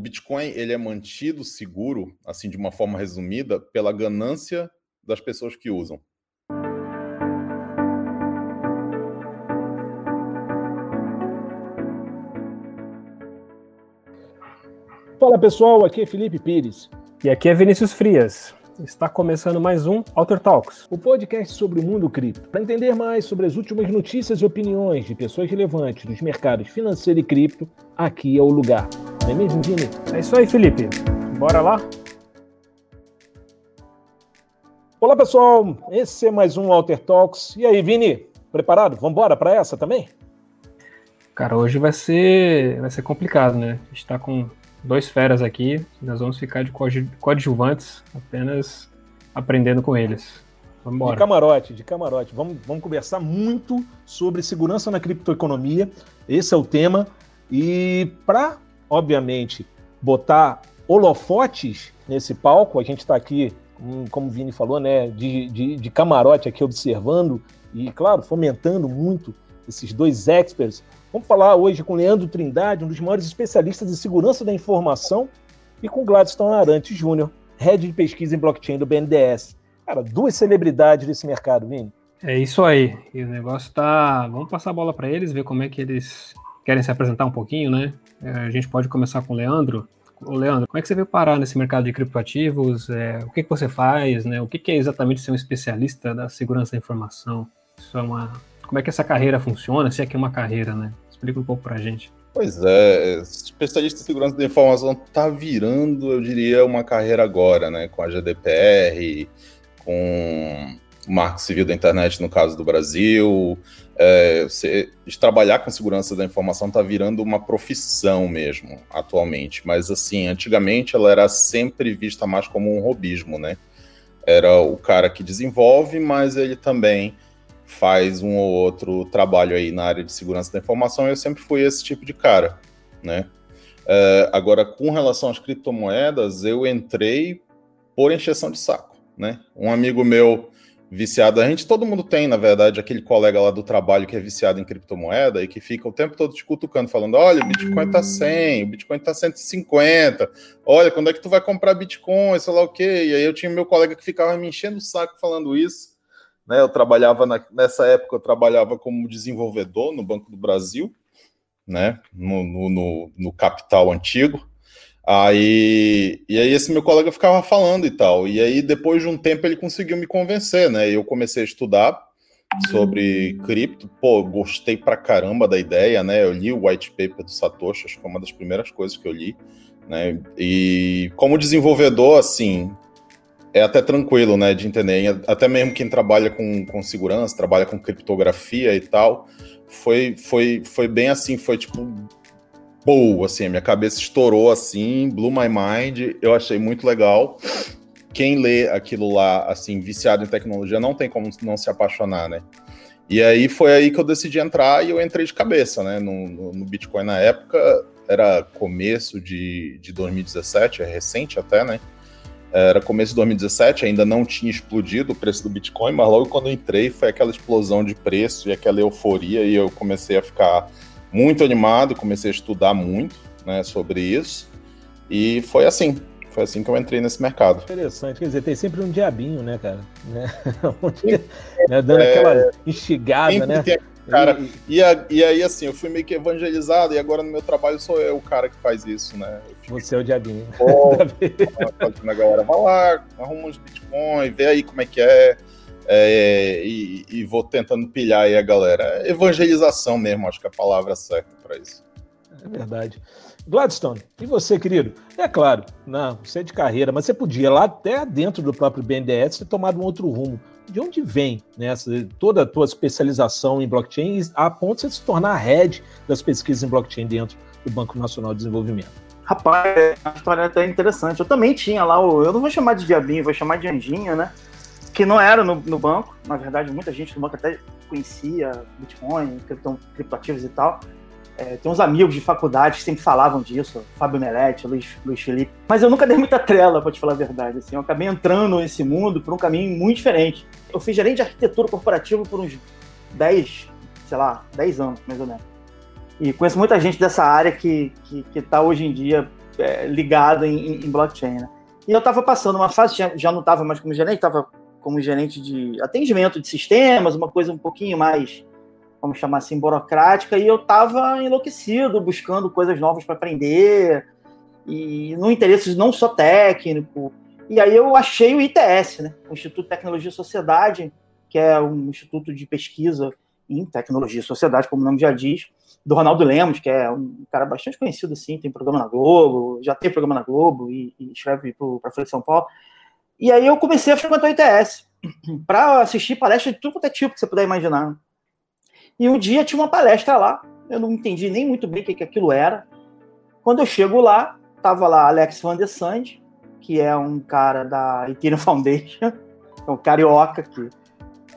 Bitcoin ele é mantido seguro, assim de uma forma resumida, pela ganância das pessoas que usam. Fala pessoal, aqui é Felipe Pires. E aqui é Vinícius Frias. Está começando mais um Alter Talks, o podcast sobre o mundo cripto. Para entender mais sobre as últimas notícias e opiniões de pessoas relevantes dos mercados financeiro e cripto, aqui é o lugar. Não é mesmo, Vini? É isso aí, Felipe. Bora lá? Olá, pessoal. Esse é mais um Alter Talks. E aí, Vini? Preparado? Vamos embora para essa também? Cara, hoje vai ser, vai ser complicado, né? A gente está com dois feras aqui, nós vamos ficar de coadjuvantes, apenas aprendendo com eles. Vamos embora. De camarote, de camarote. Vamos, vamos conversar muito sobre segurança na criptoeconomia. Esse é o tema. E para, obviamente, botar holofotes nesse palco, a gente está aqui, como o Vini falou, né, de, de, de camarote aqui observando e, claro, fomentando muito esses dois experts Vamos falar hoje com Leandro Trindade, um dos maiores especialistas em segurança da informação, e com Gladstone Arantes Júnior, head de pesquisa em blockchain do BNDES. Cara, duas celebridades desse mercado, Vini. É isso aí. E o negócio tá. Vamos passar a bola para eles, ver como é que eles querem se apresentar um pouquinho, né? É, a gente pode começar com o Leandro. Ô, Leandro, como é que você veio parar nesse mercado de criptoativos? É, o que, que você faz? Né? O que, que é exatamente ser um especialista da segurança da informação? Isso é uma como é que essa carreira funciona, se é que é uma carreira, né? Explica um pouco pra gente. Pois é, especialista em segurança da informação está virando, eu diria, uma carreira agora, né? Com a GDPR, com Marco Civil da Internet, no caso do Brasil. É, você, trabalhar com segurança da informação está virando uma profissão mesmo, atualmente. Mas, assim, antigamente ela era sempre vista mais como um robismo, né? Era o cara que desenvolve, mas ele também faz um ou outro trabalho aí na área de segurança da informação, eu sempre fui esse tipo de cara, né? Uh, agora, com relação às criptomoedas, eu entrei por encheção de saco, né? Um amigo meu viciado, a gente, todo mundo tem, na verdade, aquele colega lá do trabalho que é viciado em criptomoeda e que fica o tempo todo te cutucando, falando, olha, o Bitcoin tá 100, o Bitcoin tá 150, olha, quando é que tu vai comprar Bitcoin, sei lá o quê? E aí eu tinha meu colega que ficava me enchendo o saco falando isso, né? Eu trabalhava na, nessa época, eu trabalhava como desenvolvedor no Banco do Brasil, né? No, no, no, no capital antigo. Aí, e aí esse meu colega ficava falando e tal. E aí depois de um tempo ele conseguiu me convencer, né? Eu comecei a estudar sobre cripto. Pô, gostei pra caramba da ideia, né? Eu li o white paper do Satoshi, acho que foi uma das primeiras coisas que eu li, né? E como desenvolvedor, assim, é até tranquilo, né, de entender. Até mesmo quem trabalha com, com segurança, trabalha com criptografia e tal, foi, foi, foi bem assim, foi tipo boa, assim, minha cabeça estourou assim, blew my mind, eu achei muito legal. Quem lê aquilo lá, assim, viciado em tecnologia, não tem como não se apaixonar, né? E aí foi aí que eu decidi entrar e eu entrei de cabeça, né? No, no, no Bitcoin na época, era começo de, de 2017, é recente até, né? Era começo de 2017, ainda não tinha explodido o preço do Bitcoin, mas logo quando eu entrei foi aquela explosão de preço e aquela euforia, e eu comecei a ficar muito animado, comecei a estudar muito né, sobre isso. E foi assim, foi assim que eu entrei nesse mercado. Interessante, quer dizer, tem sempre um diabinho, né, cara? Né? né? Dando é, aquela instigada, né? Tem cara. E, a, e aí, assim, eu fui meio que evangelizado e agora no meu trabalho sou eu o cara que faz isso, né? Você é o diabinho. Pô, a galera, vai lá, arruma uns Bitcoin, vê aí como é que é. É e, e, vou tentando pilhar aí a galera. Evangelização mesmo, acho que é a palavra certa para isso. É verdade. Gladstone, e você, querido? É claro, não, você é de carreira, mas você podia lá até dentro do próprio BNDES ter tomado um outro rumo de onde vem né, toda a tua especialização em blockchain a ponto de se tornar a head das pesquisas em blockchain dentro do Banco Nacional de Desenvolvimento? Rapaz, é uma história até interessante. Eu também tinha lá o. Eu não vou chamar de diabinho, vou chamar de anjinho, né? Que não era no, no banco. Na verdade, muita gente no banco até conhecia Bitcoin, criptoativos e tal. É, tem uns amigos de faculdade que sempre falavam disso, Fábio Melete, Luiz, Luiz Felipe. Mas eu nunca dei muita trela, pra te falar a verdade. Assim, eu acabei entrando nesse mundo por um caminho muito diferente. Eu fiz gerente de arquitetura corporativa por uns 10, sei lá, 10 anos, mais ou menos. E conheço muita gente dessa área que, que, que tá hoje em dia é, ligado em, em, blockchain. Né? E eu estava passando uma fase, já não estava mais como gerente, estava como gerente de atendimento de sistemas, uma coisa um pouquinho mais, vamos chamar assim, burocrática, e eu estava enlouquecido, buscando coisas novas para aprender, e no interesse não só técnico. E aí eu achei o ITS, né? o Instituto de Tecnologia e Sociedade, que é um instituto de pesquisa em tecnologia e sociedade, como o nome já diz, do Ronaldo Lemos, que é um cara bastante conhecido, assim, tem programa na Globo, já tem programa na Globo e, e escreve para a Folha de São Paulo. E aí eu comecei a frequentar o ITS para assistir palestras de tudo quanto é tipo que você puder imaginar. E um dia tinha uma palestra lá, eu não entendi nem muito bem o que, que aquilo era. Quando eu chego lá, tava lá Alex Van der Sand, que é um cara da Ethereum Foundation, é um carioca que,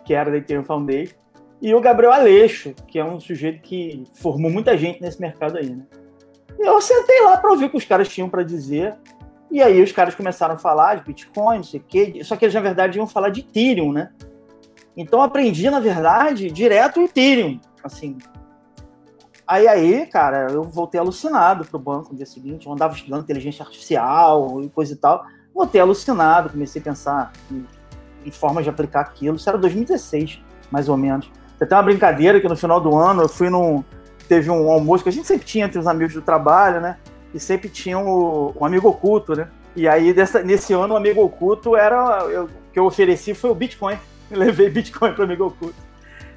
que era da Ethereum Foundation e o Gabriel Aleixo, que é um sujeito que formou muita gente nesse mercado aí, né? Eu sentei lá para ouvir o que os caras tinham para dizer. E aí os caras começaram a falar de Bitcoin, não sei o quê. Só que eles, na verdade, iam falar de Ethereum, né? Então aprendi, na verdade, direto o Ethereum, assim. Aí, aí, cara, eu voltei alucinado pro banco no dia seguinte. Eu andava estudando inteligência artificial e coisa e tal. Voltei alucinado, comecei a pensar em, em formas de aplicar aquilo. Isso era 2016, mais ou menos. Tem uma brincadeira que no final do ano eu fui num. Teve um almoço que a gente sempre tinha entre os amigos do trabalho, né? E sempre tinha um, amigo oculto, né? E aí, dessa, nesse ano, o amigo oculto era. O que eu ofereci foi o Bitcoin. Eu levei Bitcoin para o amigo oculto.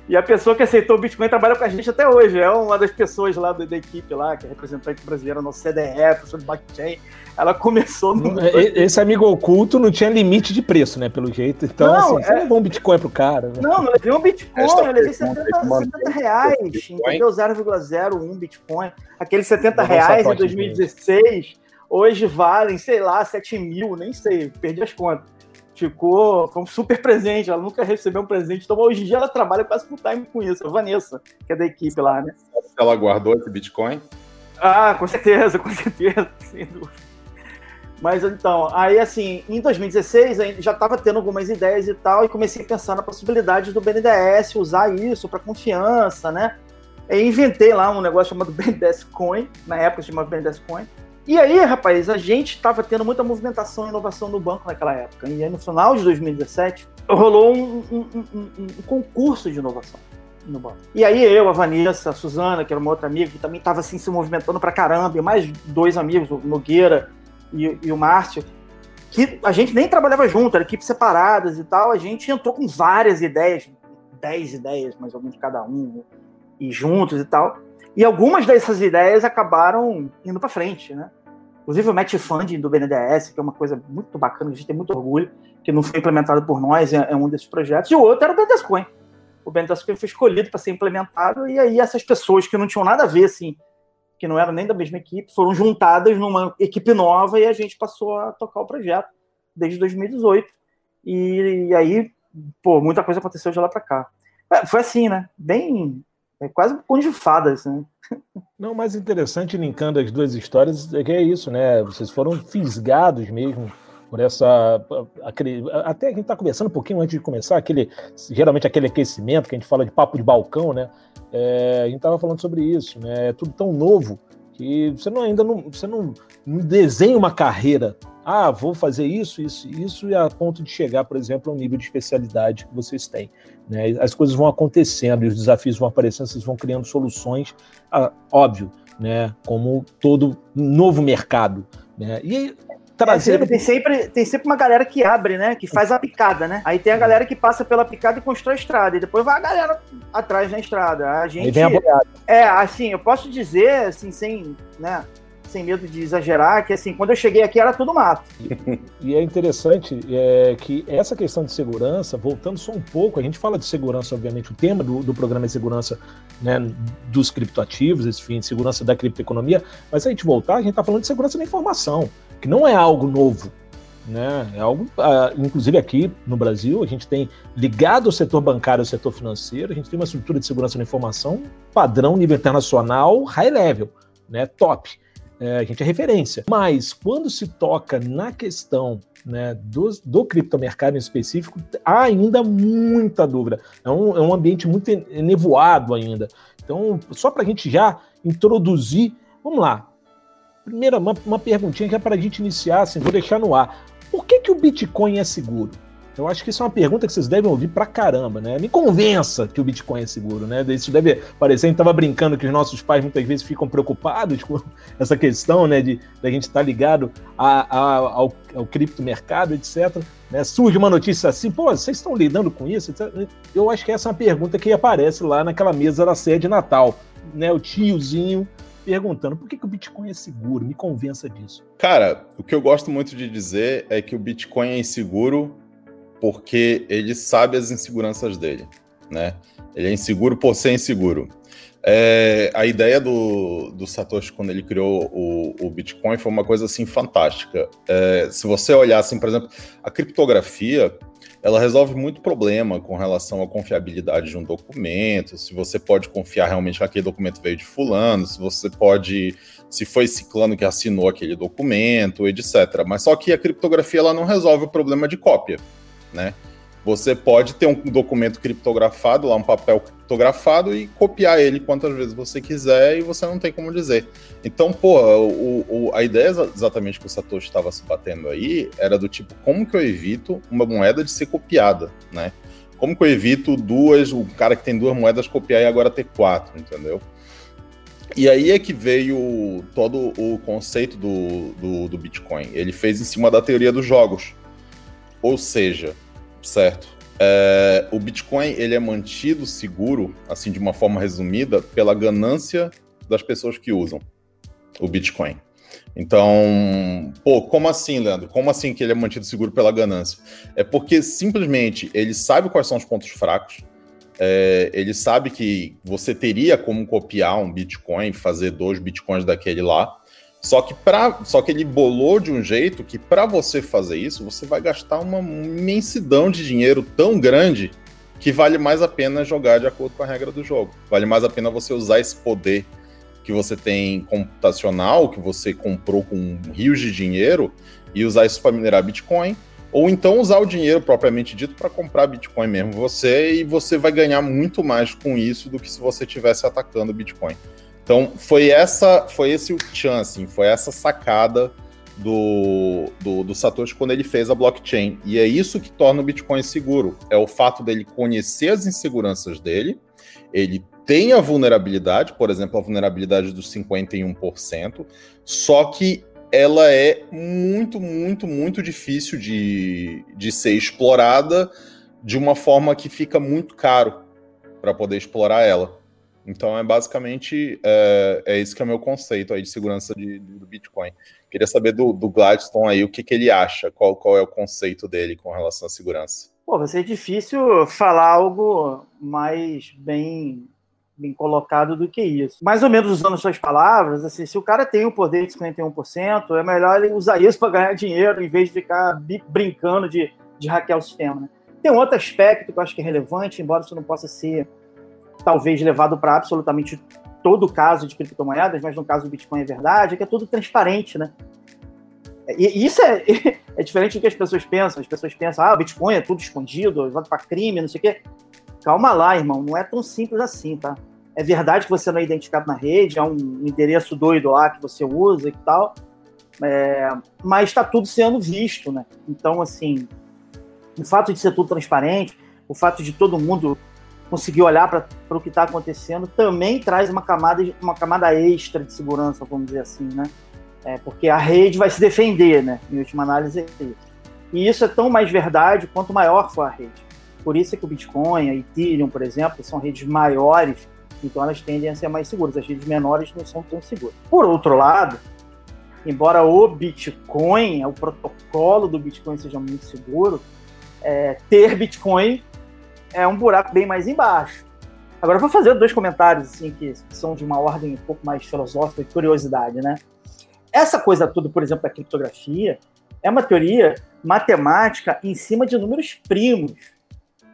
E a pessoa que aceitou o Bitcoin trabalha com a gente até hoje. É uma das pessoas lá da, da equipe lá, que é representante brasileira no CDE, sobre blockchain. Ela começou no. É, esse amigo oculto não tinha limite de preço, né? Pelo jeito. Então, não, assim, é... você levou um Bitcoin pro cara. Né? Não, não levei um Bitcoin, eu levei 70, 70 reais. Entendeu? 0,01 Bitcoin. Aqueles 70 reais em 2016, hoje valem, sei lá, 7 mil, nem sei, perdi as contas ficou, foi um super presente. Ela nunca recebeu um presente. Então, hoje em dia, ela trabalha quase full time com isso. A Vanessa, que é da equipe lá, né? Ela guardou esse Bitcoin? Ah, com certeza, com certeza, sem dúvida. Mas então, aí assim, em 2016 já estava tendo algumas ideias e tal, e comecei a pensar na possibilidade do BNDES usar isso para confiança, né? E inventei lá um negócio chamado BNDES Coin, na época se chamava BNDES Coin, e aí, rapaz, a gente estava tendo muita movimentação e inovação no banco naquela época. E aí, no final de 2017, rolou um, um, um, um concurso de inovação no banco. E aí eu, a Vanessa, a Suzana, que era uma outra amiga, que também estava assim, se movimentando pra caramba, e mais dois amigos, o Nogueira e, e, o Márcio, que a gente nem trabalhava junto, era equipes separadas e tal, a gente entrou com várias ideias, dez ideias mais ou menos cada um, e juntos e tal. E algumas dessas ideias acabaram indo para frente, né? Inclusive o match funding do BNDES, que é uma coisa muito bacana, a gente tem muito orgulho, que não foi implementado por nós, é, é um desses projetos. E o outro era o BNDES Coin. O BNDES Coin foi escolhido para ser implementado, e aí essas pessoas que não tinham nada a ver, assim, que não eram nem da mesma equipe, foram juntadas numa equipe nova e a gente passou a tocar o projeto desde 2018. E, e aí, pô, muita coisa aconteceu de lá para cá. É, foi assim, né? Bem é quase conto né? Não, mais interessante, linkando as duas histórias, é que é isso, né? Vocês foram fisgados mesmo por essa. Aquele, até a gente está conversando um pouquinho antes de começar, aquele, geralmente aquele aquecimento que a gente fala de papo de balcão, né? É, a gente estava falando sobre isso, né? É tudo tão novo que você não, ainda não, você não, não desenha uma carreira. Ah, vou fazer isso, isso, isso, e a ponto de chegar, por exemplo, ao nível de especialidade que vocês têm. Né? As coisas vão acontecendo e os desafios vão aparecendo, vocês vão criando soluções, ah, óbvio, né? como todo novo mercado. Né? E trazendo. É, tem, sempre, tem sempre uma galera que abre, né? Que faz a picada, né? Aí tem a galera que passa pela picada e constrói a estrada. E depois vai a galera atrás da estrada. A gente. Aí vem a boiada. É, assim, eu posso dizer, assim, sem. né? sem medo de exagerar, que assim, quando eu cheguei aqui era tudo mato. E é interessante é, que essa questão de segurança, voltando só um pouco, a gente fala de segurança, obviamente, o tema do, do programa é segurança né, dos criptoativos, esse fim de segurança da criptoeconomia, mas se a gente voltar, a gente está falando de segurança da informação que não é algo novo. Né? É algo, uh, inclusive aqui no Brasil, a gente tem ligado ao setor bancário, ao setor financeiro, a gente tem uma estrutura de segurança da informação padrão nível internacional, high level, né? top. É, a gente é referência. Mas quando se toca na questão né, do, do criptomercado em específico, há ainda muita dúvida. É um, é um ambiente muito nevoado ainda. Então, só para a gente já introduzir, vamos lá, primeira, uma, uma perguntinha que é para a gente iniciar, assim, vou deixar no ar. Por que, que o Bitcoin é seguro? Eu acho que isso é uma pergunta que vocês devem ouvir pra caramba, né? Me convença que o Bitcoin é seguro, né? Isso deve parecer, a gente tava brincando que os nossos pais muitas vezes ficam preocupados com essa questão, né? De, de a gente estar tá ligado a, a, ao, ao criptomercado, etc. Né? Surge uma notícia assim, pô, vocês estão lidando com isso? Eu acho que essa é uma pergunta que aparece lá naquela mesa da ceia de Natal, né? O tiozinho perguntando por que, que o Bitcoin é seguro? Me convença disso. Cara, o que eu gosto muito de dizer é que o Bitcoin é inseguro porque ele sabe as inseguranças dele, né? Ele é inseguro por ser inseguro. É, a ideia do, do, Satoshi quando ele criou o, o, Bitcoin foi uma coisa assim fantástica. É, se você olhar assim, por exemplo, a criptografia, ela resolve muito problema com relação à confiabilidade de um documento, se você pode confiar realmente que aquele documento veio de fulano, se você pode, se foi ciclano que assinou aquele documento, etc. Mas só que a criptografia ela não resolve o problema de cópia né? Você pode ter um documento criptografado, lá um papel criptografado e copiar ele quantas vezes você quiser e você não tem como dizer. Então, pô, o, o, a ideia exatamente que o Satoshi estava se batendo aí era do tipo, como que eu evito uma moeda de ser copiada, né? Como que eu evito duas, o cara que tem duas moedas copiar e agora ter quatro, entendeu? E aí é que veio todo o conceito do, do, do Bitcoin. Ele fez em cima da teoria dos jogos. Ou seja, certo? É, o Bitcoin ele é mantido seguro, assim de uma forma resumida, pela ganância das pessoas que usam o Bitcoin. Então, pô, como assim, Leandro? Como assim que ele é mantido seguro pela ganância? É porque simplesmente ele sabe quais são os pontos fracos, é, ele sabe que você teria como copiar um Bitcoin, fazer dois Bitcoins daquele lá, só que, pra, só que ele bolou de um jeito que para você fazer isso, você vai gastar uma imensidão de dinheiro tão grande que vale mais a pena jogar de acordo com a regra do jogo. Vale mais a pena você usar esse poder que você tem computacional, que você comprou com rios de dinheiro, e usar isso para minerar Bitcoin. Ou então usar o dinheiro propriamente dito para comprar Bitcoin mesmo você, e você vai ganhar muito mais com isso do que se você estivesse atacando Bitcoin. Então, foi essa, foi esse o chance, assim, foi essa sacada do, do, do, Satoshi quando ele fez a blockchain. E é isso que torna o Bitcoin seguro. É o fato dele conhecer as inseguranças dele, ele tem a vulnerabilidade, por exemplo, a vulnerabilidade dos 51%, só que ela é muito, muito, muito difícil de, de ser explorada de uma forma que fica muito caro para poder explorar ela. Então é basicamente é, é isso que é o meu conceito aí de segurança de, do Bitcoin. Queria saber do, do Gladstone aí o que, que ele acha, qual, qual é o conceito dele com relação à segurança. Pô, vai ser difícil falar algo mais bem, bem colocado do que isso. Mais ou menos usando suas palavras, assim, se o cara tem o poder de 51%, é melhor ele usar isso para ganhar dinheiro em vez de ficar brincando de, de hackear o sistema. Né? Tem um outro aspecto que eu acho que é relevante, embora isso não possa ser talvez levado para absolutamente todo caso de criptomoedas, mas no caso do Bitcoin é verdade, é que é tudo transparente, né? E isso é, é diferente do que as pessoas pensam. As pessoas pensam, ah, o Bitcoin é tudo escondido, levado para crime, não sei o quê. Calma lá, irmão, não é tão simples assim, tá? É verdade que você não é identificado na rede, é um endereço doido lá que você usa e tal, é, mas está tudo sendo visto, né? Então, assim, o fato de ser tudo transparente, o fato de todo mundo conseguir olhar para o que está acontecendo, também traz uma camada, uma camada extra de segurança, vamos dizer assim, né? É, porque a rede vai se defender, né? Em última análise, é isso. E isso é tão mais verdade quanto maior for a rede. Por isso é que o Bitcoin, a Ethereum, por exemplo, são redes maiores, então elas tendem a ser mais seguras. As redes menores não são tão seguras. Por outro lado, embora o Bitcoin, o protocolo do Bitcoin seja muito seguro, é, ter Bitcoin é um buraco bem mais embaixo. Agora eu vou fazer dois comentários assim que são de uma ordem um pouco mais filosófica e curiosidade, né? Essa coisa toda, por exemplo, da criptografia, é uma teoria matemática em cima de números primos.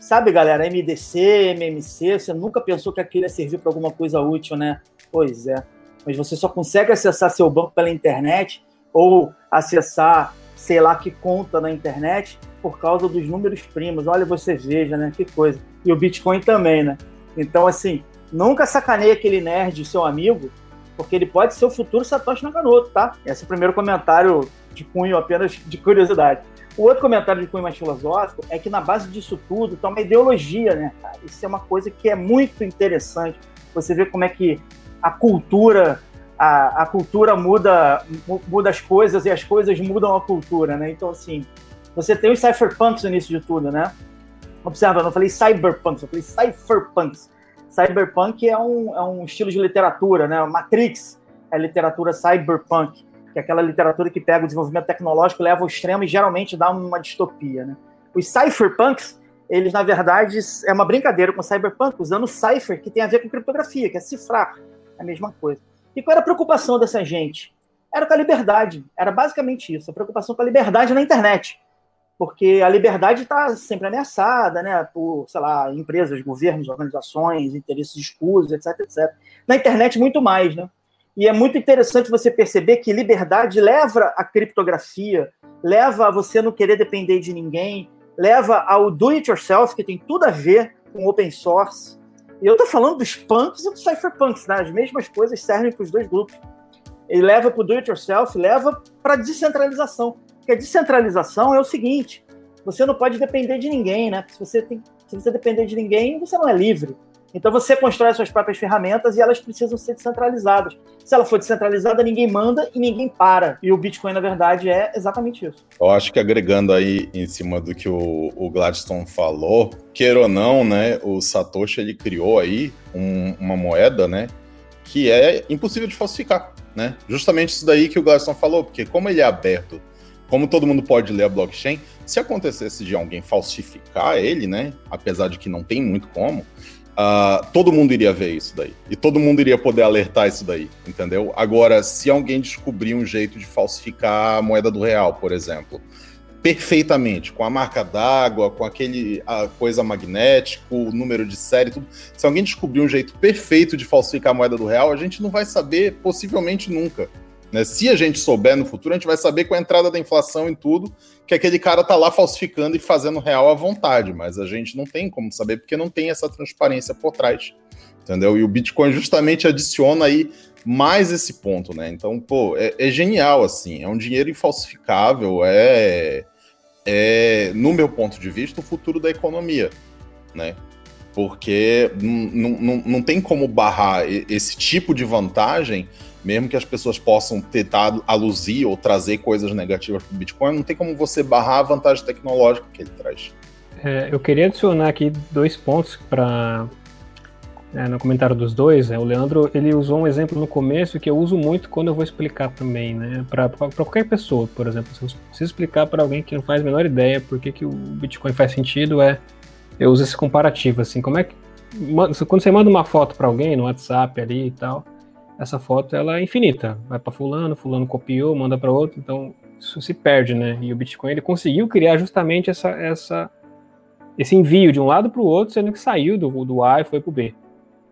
Sabe, galera, MDC, MMC, você nunca pensou que aquilo ia servir para alguma coisa útil, né? Pois é. Mas você só consegue acessar seu banco pela internet ou acessar, sei lá, que conta na internet por causa dos números primos. Olha, você veja, né? Que coisa. E o Bitcoin também, né? Então, assim, nunca sacaneie aquele nerd, seu amigo, porque ele pode ser o futuro Satoshi Nakamoto, tá? Esse é o primeiro comentário de cunho apenas de curiosidade. O outro comentário de cunho mais filosófico é que na base disso tudo está uma ideologia, né? Isso é uma coisa que é muito interessante. Você vê como é que a cultura a, a cultura muda, muda as coisas e as coisas mudam a cultura, né? Então, assim, você tem os cypherpunks no início de tudo, né? Observa, eu não falei cyberpunks, eu falei cypherpunks. Cyberpunk é um, é um estilo de literatura, né? Matrix é literatura cyberpunk, que é aquela literatura que pega o desenvolvimento tecnológico, leva ao extremo e geralmente dá uma distopia, né? Os cypherpunks, eles, na verdade, é uma brincadeira com cyberpunk, usando cipher, que tem a ver com criptografia, que é cifrar. É a mesma coisa. E qual era a preocupação dessa gente? Era com a liberdade. Era basicamente isso, a preocupação com a liberdade na internet porque a liberdade está sempre ameaçada, né, por, sei lá, empresas, governos, organizações, interesses escusos, etc, etc. Na internet, muito mais, né? E é muito interessante você perceber que liberdade leva a criptografia, leva a você não querer depender de ninguém, leva ao do it yourself, que tem tudo a ver com open source. E eu estou falando dos punks e dos cypherpunks, né? As mesmas coisas servem para os dois grupos. Ele leva para o do it yourself, leva para descentralização. Porque a descentralização é o seguinte: você não pode depender de ninguém, né? Se você, tem, se você depender de ninguém, você não é livre. Então você constrói suas próprias ferramentas e elas precisam ser descentralizadas. Se ela for descentralizada, ninguém manda e ninguém para. E o Bitcoin, na verdade, é exatamente isso. Eu acho que agregando aí em cima do que o, o Gladstone falou, queira ou não, né, o Satoshi ele criou aí um, uma moeda, né, que é impossível de falsificar, né? Justamente isso daí que o Gladstone falou, porque como ele é aberto como todo mundo pode ler a blockchain, se acontecesse de alguém falsificar ele, né? Apesar de que não tem muito como, uh, todo mundo iria ver isso daí. E todo mundo iria poder alertar isso daí, entendeu? Agora, se alguém descobrir um jeito de falsificar a moeda do real, por exemplo, perfeitamente, com a marca d'água, com aquele a coisa magnética, o número de série, tudo. Se alguém descobrir um jeito perfeito de falsificar a moeda do real, a gente não vai saber possivelmente nunca. Né? Se a gente souber no futuro, a gente vai saber com a entrada da inflação e tudo, que aquele cara tá lá falsificando e fazendo real à vontade, mas a gente não tem como saber porque não tem essa transparência por trás. Entendeu? E o Bitcoin justamente adiciona aí mais esse ponto, né? Então, pô, é, é genial, assim, é um dinheiro infalsificável, é, é, no meu ponto de vista, o futuro da economia, né? Porque não tem como barrar esse tipo de vantagem mesmo que as pessoas possam tentar aluzir ou trazer coisas negativas para o Bitcoin, não tem como você barrar a vantagem tecnológica que ele traz. É, eu queria adicionar aqui dois pontos para é, no comentário dos dois. É, o Leandro ele usou um exemplo no começo que eu uso muito quando eu vou explicar também, né? Para qualquer pessoa, por exemplo, se eu preciso explicar para alguém que não faz a menor ideia por que, que o Bitcoin faz sentido, é eu uso esse comparativo assim. Como é que quando você manda uma foto para alguém no WhatsApp ali e tal, essa foto ela é infinita. Vai para fulano, fulano copiou, manda para outro, então isso se perde, né? E o Bitcoin ele conseguiu criar justamente essa, essa esse envio de um lado para o outro, sendo que saiu do, do A e foi para o B.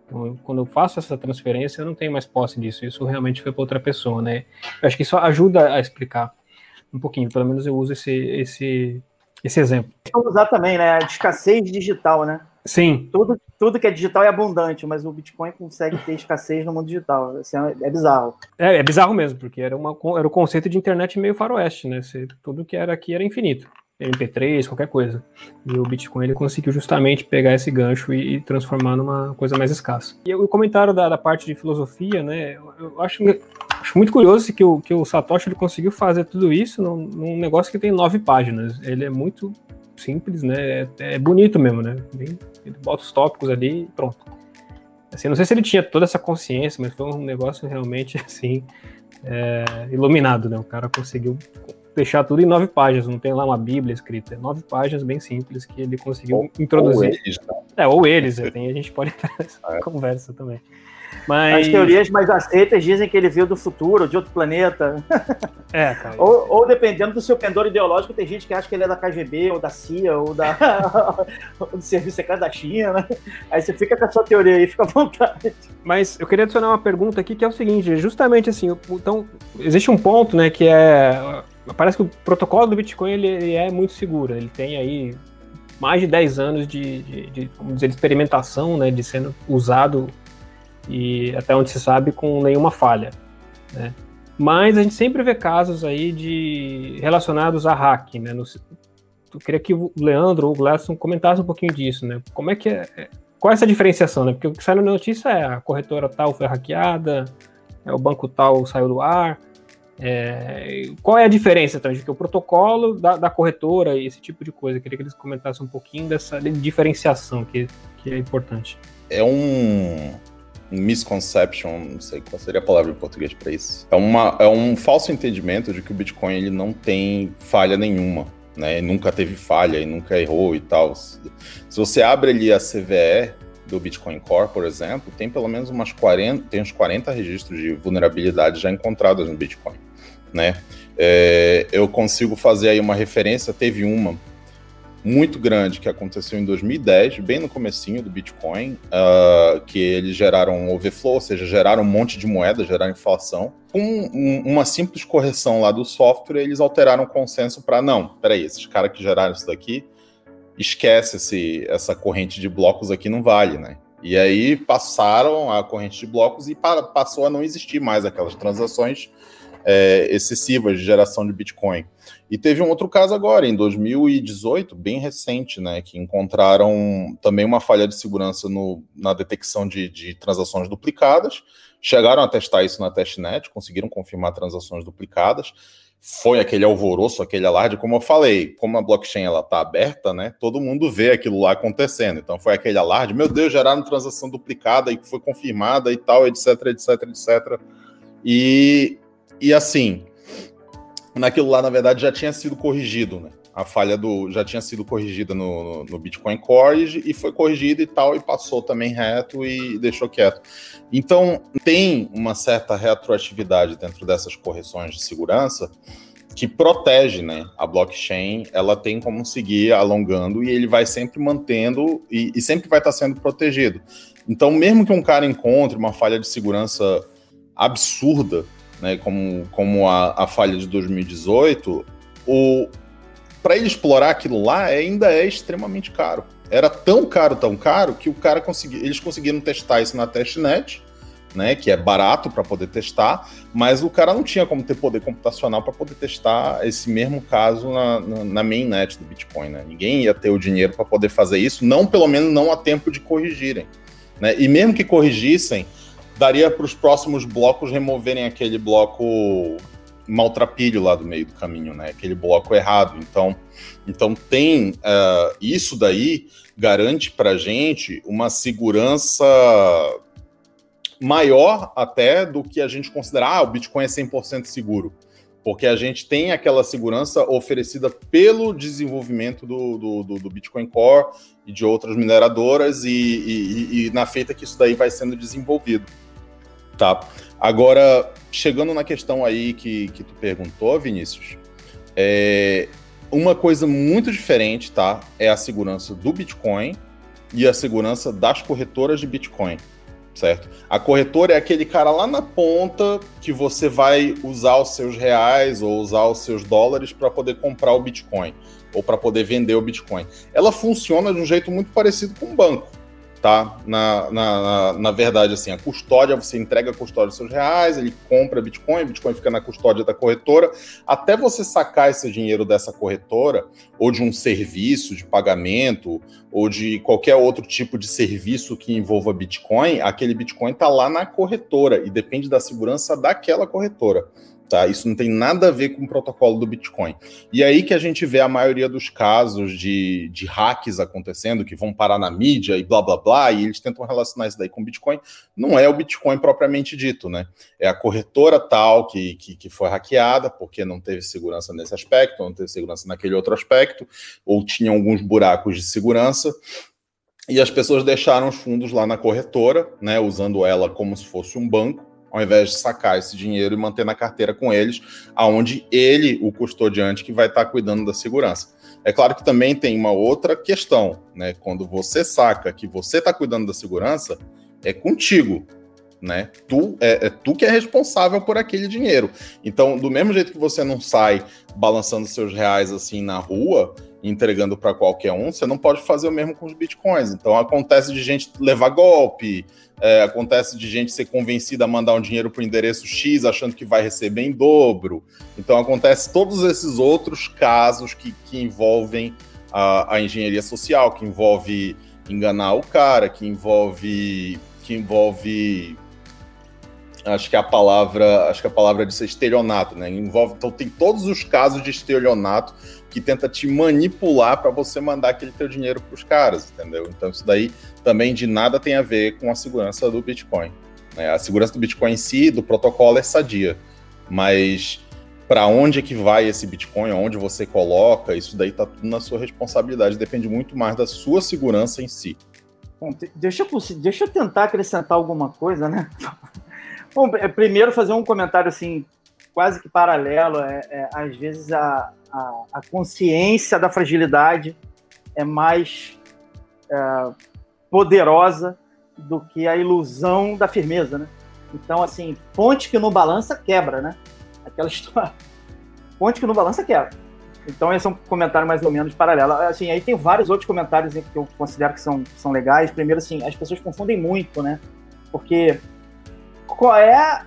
Então, quando eu faço essa transferência, eu não tenho mais posse disso. Isso realmente foi para outra pessoa, né? Eu acho que isso ajuda a explicar um pouquinho. Pelo menos eu uso esse, esse, esse exemplo. Vamos usar também, né? A escassez digital, né? Sim. Tudo, tudo que é digital é abundante, mas o Bitcoin consegue ter escassez no mundo digital. Assim, é bizarro. É, é bizarro mesmo, porque era, uma, era o conceito de internet meio faroeste, né? Tudo que era aqui era infinito. MP3, qualquer coisa. E o Bitcoin ele conseguiu justamente pegar esse gancho e, e transformar numa coisa mais escassa. E o comentário da, da parte de filosofia, né? Eu, eu acho, acho, muito curioso que o, que o Satoshi ele conseguiu fazer tudo isso num, num negócio que tem nove páginas. Ele é muito simples, né? É, é bonito mesmo, né? Ele bota os tópicos ali e pronto. Assim, não sei se ele tinha toda essa consciência, mas foi um negócio realmente assim é, iluminado, né? O cara conseguiu deixar tudo em nove páginas, não tem lá uma Bíblia escrita, é nove páginas bem simples que ele conseguiu ou, introduzir. Ou eles, né? É, ou eles, é, tem, a gente pode entrar nessa é. conversa também. Mas... As teorias mais aceitas dizem que ele veio do futuro, de outro planeta. É, cara. ou, ou, dependendo do seu pendor ideológico, tem gente que acha que ele é da KGB, ou da CIA, ou, da... do Serviço Secreto da China. Aí você fica com a sua teoria aí, fica à vontade. Mas eu queria adicionar uma pergunta aqui que é o seguinte: justamente assim, então, existe um ponto, né, que é. Parece que o protocolo do Bitcoin ele, ele é muito seguro. Ele tem aí mais de 10 anos de, de, de, dizer, de experimentação, né, de sendo usado e até onde se sabe com nenhuma falha. Né? Mas a gente sempre vê casos aí de relacionados a hacking, né? No, eu queria que o Leandro ou o Gladson comentasse um pouquinho disso, né? Como é que é, é, qual é essa diferenciação, né? Porque o que sai na notícia é a corretora tal foi hackeada, é, o banco tal saiu do ar. É, qual é a diferença então, entre o protocolo da, da, corretora e esse tipo de coisa? Eu queria que eles comentassem um pouquinho dessa diferenciação que, que é importante. É um, misconception, não sei qual seria a palavra em português para isso. É, uma, é um falso entendimento de que o Bitcoin ele não tem falha nenhuma, né? Nunca teve falha e nunca errou e tal. Se você abre ali a CVE do Bitcoin Core, por exemplo, tem pelo menos umas 40, tem uns 40 registros de vulnerabilidade já encontrados no Bitcoin, né? É, eu consigo fazer aí uma referência, teve uma muito grande que aconteceu em 2010, bem no comecinho do Bitcoin, uh, que eles geraram overflow, ou seja, geraram um monte de moeda, geraram inflação. Com um, uma simples correção lá do software, eles alteraram o consenso para não, peraí, esses caras que geraram isso daqui, esquece esse, essa corrente de blocos aqui não vale, né? E aí passaram a corrente de blocos e passou a não existir mais aquelas transações é, excessivas de geração de Bitcoin. E teve um outro caso agora, em 2018, bem recente, né, que encontraram também uma falha de segurança no, na detecção de, de transações duplicadas. Chegaram a testar isso na testnet, conseguiram confirmar transações duplicadas. Foi aquele alvoroço, aquele alarde, como eu falei, como a blockchain ela está aberta, né? Todo mundo vê aquilo lá acontecendo. Então foi aquele alarde, meu Deus, geraram transação duplicada e foi confirmada e tal, etc, etc, etc. E, e assim, naquilo lá, na verdade, já tinha sido corrigido, né? A falha do já tinha sido corrigida no, no, Bitcoin Core e foi corrigida e tal, e passou também reto e deixou quieto. Então, tem uma certa retroatividade dentro dessas correções de segurança que protege, né? A blockchain, ela tem como seguir alongando e ele vai sempre mantendo e, e sempre vai estar sendo protegido. Então, mesmo que um cara encontre uma falha de segurança absurda, né, como, como a, a falha de 2018, o para ele explorar aquilo lá ainda é extremamente caro. Era tão caro, tão caro que o cara consegui, eles conseguiram testar isso na testnet, né, que é barato para poder testar, mas o cara não tinha como ter poder computacional para poder testar esse mesmo caso na, na, na, mainnet do Bitcoin, né? Ninguém ia ter o dinheiro para poder fazer isso, não pelo menos não a tempo de corrigirem, né? E mesmo que corrigissem, daria para os próximos blocos removerem aquele bloco maltrapilho lá do meio do caminho, né? Aquele bloco errado. Então, então tem uh, isso daí garante para gente uma segurança maior até do que a gente considerar ah, o Bitcoin é 100% seguro. Porque a gente tem aquela segurança oferecida pelo desenvolvimento do, do, do, do Bitcoin Core e de outras mineradoras, e, e, e na feita que isso daí vai sendo desenvolvido. Tá. Agora, chegando na questão aí que, que tu perguntou, Vinícius, é, uma coisa muito diferente, tá? É a segurança do Bitcoin e a segurança das corretoras de Bitcoin, certo? A corretora é aquele cara lá na ponta que você vai usar os seus reais ou usar os seus dólares para poder comprar o Bitcoin ou para poder vender o Bitcoin. Ela funciona de um jeito muito parecido com um banco tá? Na, na, na, verdade, assim, a custódia, você entrega a custódia dos seus reais, ele compra Bitcoin, Bitcoin fica na custódia da corretora, até você sacar esse dinheiro dessa corretora, ou de um serviço de pagamento, ou de qualquer outro tipo de serviço que envolva Bitcoin, aquele Bitcoin está lá na corretora e depende da segurança daquela corretora. Tá? Isso não tem nada a ver com o protocolo do Bitcoin. E aí que a gente vê a maioria dos casos de, de hacks acontecendo, que vão parar na mídia e blá blá blá, e eles tentam relacionar isso daí com o Bitcoin. Não é o Bitcoin propriamente dito, né? É a corretora tal que, que, que foi hackeada, porque não teve segurança nesse aspecto, não teve segurança naquele outro aspecto, ou tinha alguns buracos de segurança. E as pessoas deixaram os fundos lá na corretora, né? Usando ela como se fosse um banco ao invés de sacar esse dinheiro e manter na carteira com eles, aonde ele, o custodiante, que vai estar tá cuidando da segurança. É claro que também tem uma outra questão, né? Quando você saca que você está cuidando da segurança, é contigo, né? Tu é, é, tu que é responsável por aquele dinheiro. Então, do mesmo jeito que você não sai balançando seus reais assim na rua, entregando para qualquer um, você não pode fazer o mesmo com os bitcoins. Então acontece de gente levar golpe, é, acontece de gente ser convencida a mandar um dinheiro para o endereço X achando que vai receber em dobro. Então acontece todos esses outros casos que, que envolvem a, a engenharia social, que envolve enganar o cara, que envolve que envolve acho que a palavra, acho que a palavra de ser estelionato, né? Envolve, então tem todos os casos de estelionato que tenta te manipular para você mandar aquele teu dinheiro para os caras, entendeu? Então isso daí também de nada tem a ver com a segurança do Bitcoin. Né? A segurança do Bitcoin em si, do protocolo é sadia, mas para onde é que vai esse Bitcoin, onde você coloca, isso daí tá tudo na sua responsabilidade, depende muito mais da sua segurança em si. Bom, deixa, eu, deixa eu tentar acrescentar alguma coisa, né? Bom, é, primeiro fazer um comentário assim, quase que paralelo. É, é às vezes a, a, a, consciência da fragilidade é mais é, poderosa do que a ilusão da firmeza, né? Então, assim, ponte que não balança quebra, né? Aquela história. Ponte que não balança quebra. Então, esse é um comentário mais ou menos paralelo. Assim, aí tem vários outros comentários que eu considero que são, são legais. Primeiro, assim, as pessoas confundem muito, né? Porque qual é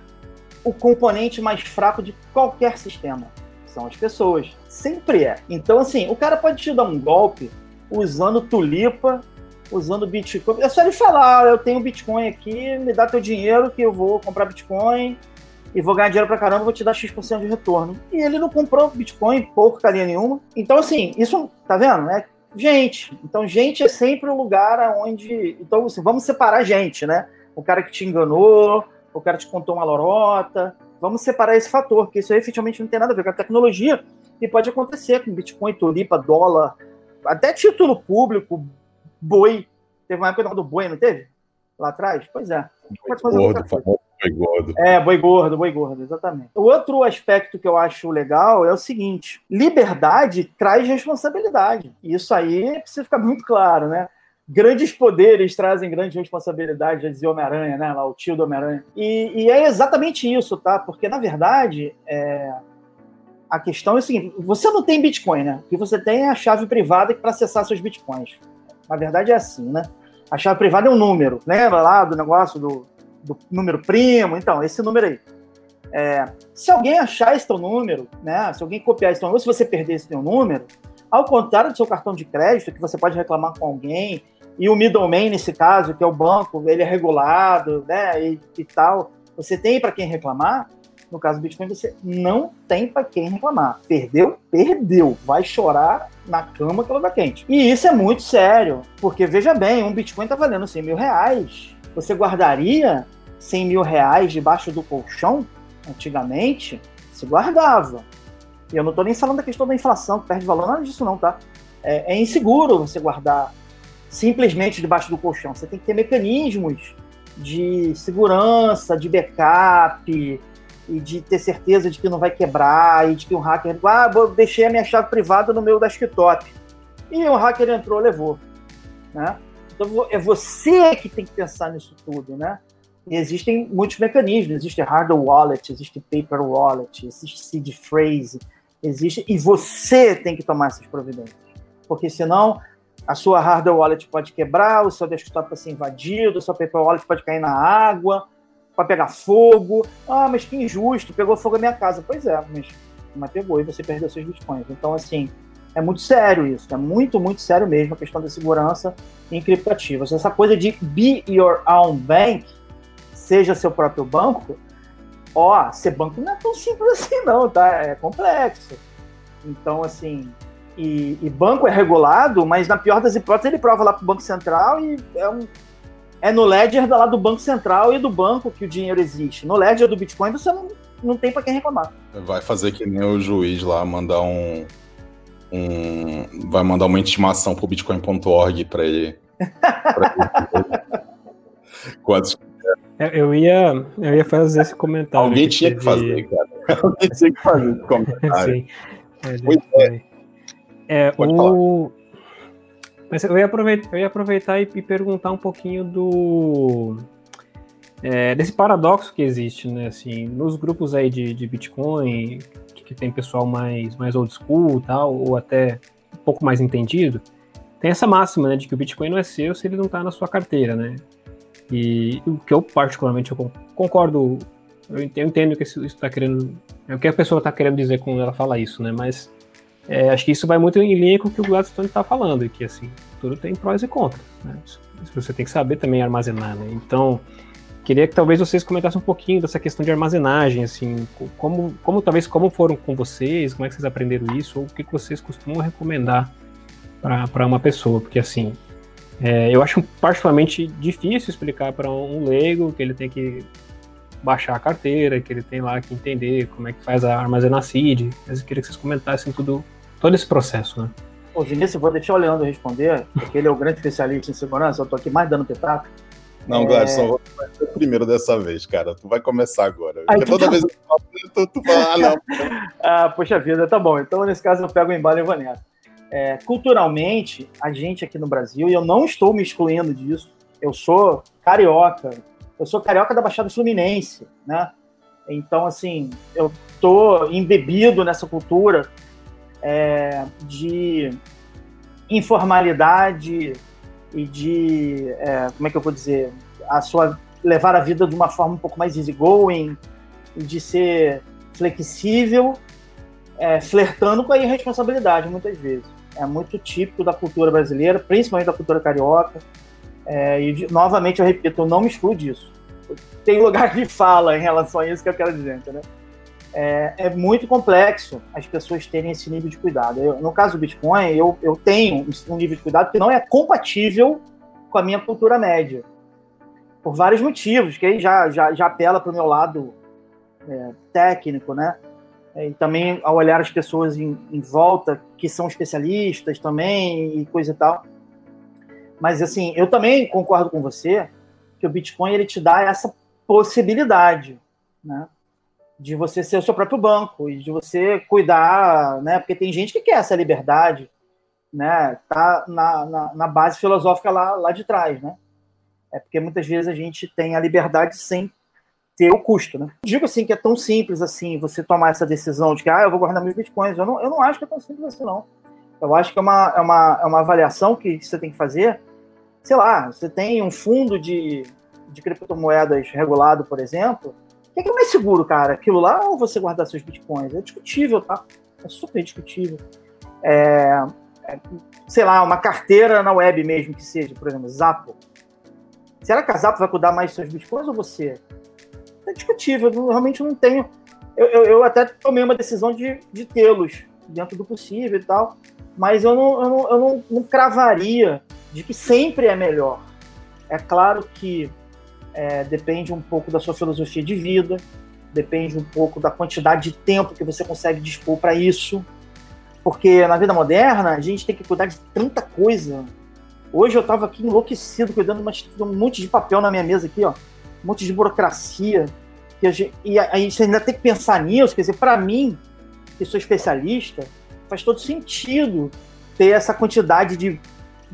o componente mais fraco de qualquer sistema? São as pessoas. Sempre é. Então, assim, o cara pode te dar um golpe usando tulipa, usando Bitcoin. É só ele falar: ah, eu tenho Bitcoin aqui, me dá teu dinheiro que eu vou comprar Bitcoin e vou ganhar dinheiro pra caramba, vou te dar X% de retorno. E ele não comprou Bitcoin, porcaria nenhuma. Então, assim, isso, tá vendo? É gente. Então, gente é sempre o lugar onde. Então, assim, vamos separar gente, né? O cara que te enganou, o cara te contou uma lorota. Vamos separar esse fator, porque isso aí efetivamente não tem nada a ver com a tecnologia e pode acontecer com Bitcoin, Tulipa, dólar, até título público, boi. Teve uma época do boi, não teve? Lá atrás? Pois é. Fazer gordo, boi gordo. É, boi gordo, boi gordo, exatamente. O outro aspecto que eu acho legal é o seguinte: liberdade traz responsabilidade. Isso aí precisa ficar muito claro, né? Grandes poderes trazem grande responsabilidade, já dizia Homem-Aranha, né? Lá, o tio do Homem-Aranha. E, e, é exatamente isso, tá? Porque, na verdade, é... a questão é o seguinte: você não tem Bitcoin, né? O que você tem é a chave privada para acessar seus Bitcoins. Na verdade, é assim, né? A chave privada é um número. Lembra lá do negócio do, do número primo? Então, esse número aí. É... se alguém achar esse teu número, né? Se alguém copiar esse teu número, se você perder esse teu número, ao contrário do seu cartão de crédito, que você pode reclamar com alguém, e o middleman, nesse caso, que é o banco, ele é regulado, né, e, e tal, você tem para quem reclamar, no caso do Bitcoin, você não tem para quem reclamar. Perdeu? Perdeu. Vai chorar na cama que ela tá quente. E isso é muito sério, porque veja bem, um Bitcoin tá valendo 100 mil reais. Você guardaria 100 mil reais debaixo do colchão? Antigamente, se guardava. E eu não estou nem falando da questão da inflação, que perde valor, nada disso não, tá? É, é inseguro você guardar simplesmente debaixo do colchão. Você tem que ter mecanismos de segurança, de backup, e de ter certeza de que não vai quebrar, e de que um hacker. Ah, deixei a minha chave privada no meu desktop. E um hacker entrou, levou. Né? Então é você que tem que pensar nisso tudo, né? E existem muitos mecanismos, existe hardware wallet, existe paper wallet, existe seed phrase, existe e você tem que tomar essas providências, porque senão a sua hardware wallet pode quebrar, o seu desktop pode ser invadido, o seu paper wallet pode cair na água, pode pegar fogo. Ah, mas que injusto, pegou fogo na minha casa. Pois é, mas, mas pegou e você perdeu seus bitcoins. Então, assim, é muito sério isso, é muito, muito sério mesmo a questão da segurança em criptativos. Essa coisa de be your own bank, seja seu próprio banco, ó, ser banco não é tão simples assim não, tá? É complexo. Então, assim, e, e, banco é regulado, mas na pior das hipóteses ele prova lá para o Banco Central e é, um, é no ledger lá do Banco Central e do banco que o dinheiro existe. No ledger do Bitcoin você não, não tem para quem reclamar. Vai fazer que nem o juiz lá, mandar um... um vai mandar uma intimação para o bitcoin.org para ele. Pra ele. Quantos eu ia, eu ia fazer esse comentário. Alguém tinha que, que fazer, cara. Alguém tinha que fazer esse comentário. Sim. É, é, o... Mas eu ia aproveitar, eu ia aproveitar e, e perguntar um pouquinho do é, desse paradoxo que existe, né? Assim, nos grupos aí de, de Bitcoin, que, que tem pessoal mais, mais old school tal, ou até pouco mais entendido, tem essa máxima, né, de que o Bitcoin não é seu se ele não está na sua carteira, né? E o que eu particularmente eu concordo, eu entendo o que isso está querendo, é o que a pessoa está querendo dizer quando ela fala isso, né? Mas é, acho que isso vai muito em linha com o que o Gladstone está falando, que assim tudo tem prós e contras, né? Isso, você tem que saber também armazenar, né? Então queria que talvez vocês comentassem um pouquinho dessa questão de armazenagem, assim, como, como talvez como foram com vocês, como é que vocês aprenderam isso, ou o que vocês costumam recomendar para uma pessoa, porque assim, é, eu acho particularmente difícil explicar para um leigo que ele tem que baixar a carteira, que ele tem lá que entender como é que faz a armazenar seed, mas eu queria que vocês comentassem tudo, todo esse processo, né? Ô, Vinícius, vou deixar o Leandro responder, porque ele é o grande especialista em segurança, eu tô aqui mais dando pitaco. Não, é... Gladson, vou ser o primeiro dessa vez, cara. Tu vai começar agora. Porque toda tá... vez que eu falo, tu, tu fala, ah, não. ah, poxa vida, tá bom. Então, nesse caso, eu pego o embalo e vou nessa. É, culturalmente, a gente aqui no Brasil, e eu não estou me excluindo disso, eu sou carioca, eu sou carioca da Baixada Fluminense, né? Então, assim, eu tô embebido nessa cultura é, de informalidade e de, é, como é que eu vou dizer, a sua levar a vida de uma forma um pouco mais easygoing, de ser flexível, é, flertando com a irresponsabilidade muitas vezes. É muito típico da cultura brasileira, principalmente da cultura carioca. É, e novamente eu repito, eu não me excluo disso. Tem lugar de fala em relação a isso que eu quero dizer, entendeu? É, é muito complexo as pessoas terem esse nível de cuidado. Eu, no caso do Bitcoin, eu, eu tenho um nível de cuidado que não é compatível com a minha cultura média. Por vários motivos, que aí já, já, já apela para o meu lado é, técnico, né? e também ao olhar as pessoas em, em, volta que são especialistas também e coisa e tal. Mas assim, eu também concordo com você que o Bitcoin ele te dá essa possibilidade, né? De você ser o seu próprio banco e de você cuidar, né? Porque tem gente que quer essa liberdade, né? Tá na, na, na base filosófica lá, lá de trás, né? É porque muitas vezes a gente tem a liberdade sem ter o custo, né? Digo assim que é tão simples assim você tomar essa decisão de que ah, eu vou guardar meus bitcoins. Eu não, eu não acho que é tão simples assim, não. Eu acho que é uma, é uma, é uma avaliação que você tem que fazer. Sei lá, você tem um fundo de, de criptomoedas regulado, por exemplo. O que é, mais seguro, cara? Aquilo lá ou você guardar seus bitcoins? É discutível, tá? É super discutível. É, é, sei lá, uma carteira na web mesmo que seja, por exemplo, Zapo. Será que a Zapo vai cuidar mais dos seus bitcoins ou você? é discutível. Eu realmente não tenho. Eu, eu, eu, até tomei uma decisão de, de tê-los dentro do possível e tal, mas eu não, eu, não, eu não, não cravaria de que sempre é melhor. É claro que é, depende um pouco da sua filosofia de vida, depende um pouco da quantidade de tempo que você consegue dispor para isso, porque na vida moderna a gente tem que cuidar de tanta coisa. Hoje eu estava aqui enlouquecido cuidando de um monte de papel na minha mesa aqui, ó um monte de burocracia. Que gente, e aí você ainda tem que pensar nisso. Quer dizer, para mim, que sou especialista, faz todo sentido ter essa quantidade de,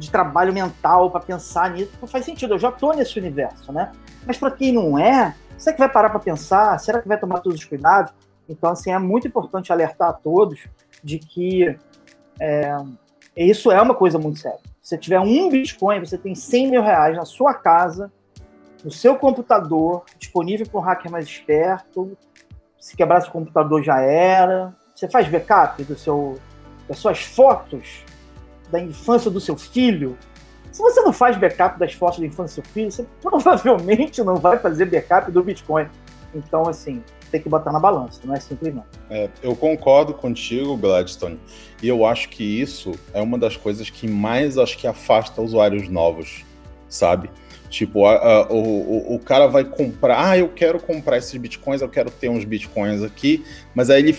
de trabalho mental para pensar nisso. Não faz sentido, eu já estou nesse universo, né? Mas para quem não é, será que vai parar para pensar? Será que vai tomar todos os cuidados? Então, assim, é muito importante alertar a todos de que é, isso é uma coisa muito séria. Se você tiver um Bitcoin, você tem 100 mil reais na sua casa no seu computador, disponível para um hacker mais esperto. Se quebrasse o computador já era. Você faz backup do seu, das suas fotos da infância do seu filho. Se você não faz backup das fotos da infância do seu filho, você provavelmente não vai fazer backup do Bitcoin. Então, assim, tem que botar na balança, não é simples não. É, eu concordo contigo, Gladstone, e eu acho que isso é uma das coisas que mais acho que afasta usuários novos, sabe? Tipo, a, a, o, o cara vai comprar, ah, eu quero comprar esses bitcoins, eu quero ter uns bitcoins aqui, mas aí ele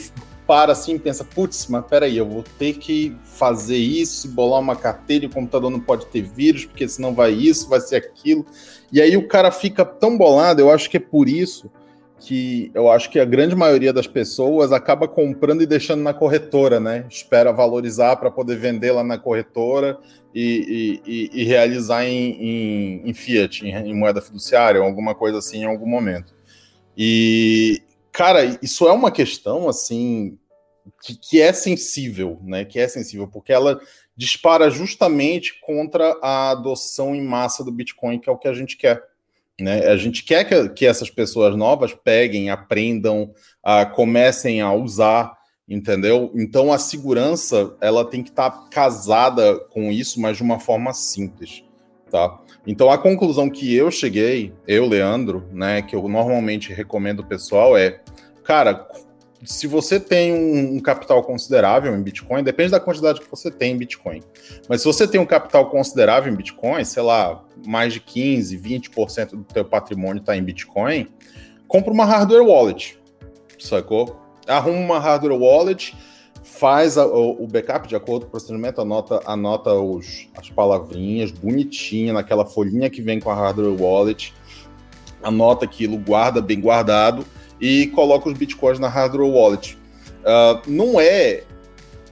para assim e pensa, putz, mas peraí, eu vou ter que fazer isso, bolar uma carteira, e o computador não pode ter vírus, porque senão vai isso, vai ser aquilo. E aí o cara fica tão bolado, eu acho que é por isso que eu acho que a grande maioria das pessoas acaba comprando e deixando na corretora, né? Espera valorizar para poder vender lá na corretora e, e, e realizar em, em, em fiat, em, em, moeda fiduciária, ou alguma coisa assim em algum momento. E, cara, isso é uma questão assim que, que, é sensível, né? Que é sensível, porque ela dispara justamente contra a adoção em massa do Bitcoin, que é o que a gente quer. Né? A gente quer que, que essas pessoas novas peguem, aprendam, uh, comecem a usar, entendeu? Então a segurança ela tem que estar tá casada com isso, mas de uma forma simples, tá? Então a conclusão que eu cheguei, eu, Leandro, né, que eu normalmente recomendo o pessoal é, cara, se você tem um, capital considerável em Bitcoin, depende da quantidade que você tem em Bitcoin. Mas se você tem um capital considerável em Bitcoin, sei lá, mais de 15, 20% do teu patrimônio está em Bitcoin, compra uma hardware wallet, sacou? Arruma uma hardware wallet, faz a, o, o, backup de acordo com o procedimento, anota, anota os, as palavrinhas bonitinha naquela folhinha que vem com a hardware wallet, anota aquilo, guarda bem guardado, e coloca os bitcoins na hardware wallet. Uh, não é,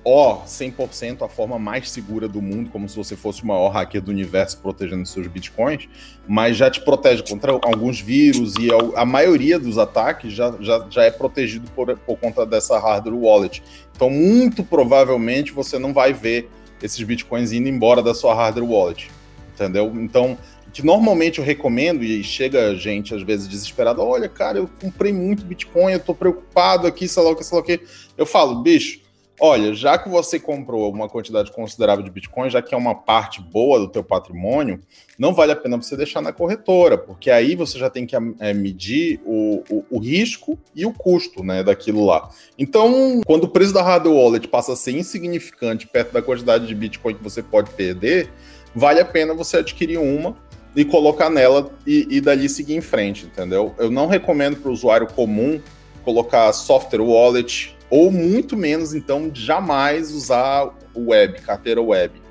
ó, 100% a forma mais segura do mundo, como se você fosse o maior hacker do universo protegendo seus bitcoins, mas já te protege contra alguns vírus e a, maioria dos ataques já, já, já é protegido por, por conta dessa hardware wallet. Então, muito provavelmente você não vai ver esses bitcoins indo embora da sua hardware wallet. Entendeu? Então, que normalmente eu recomendo, e chega gente às vezes desesperada, olha, cara, eu comprei muito Bitcoin, eu tô preocupado aqui, sei lá o que, sei lá o que. Eu falo, bicho, olha, já que você comprou uma quantidade considerável de Bitcoin, já que é uma parte boa do teu patrimônio, não vale a pena você deixar na corretora, porque aí você já tem que é, medir o, o, o, risco e o custo né, daquilo lá. Então, quando o preço da hardware wallet passa a ser insignificante perto da quantidade de Bitcoin que você pode perder, vale a pena você adquirir uma e colocar nela e, e dali seguir em frente, entendeu? Eu não recomendo para o usuário comum colocar software wallet ou muito menos, então, jamais usar web, carteira web,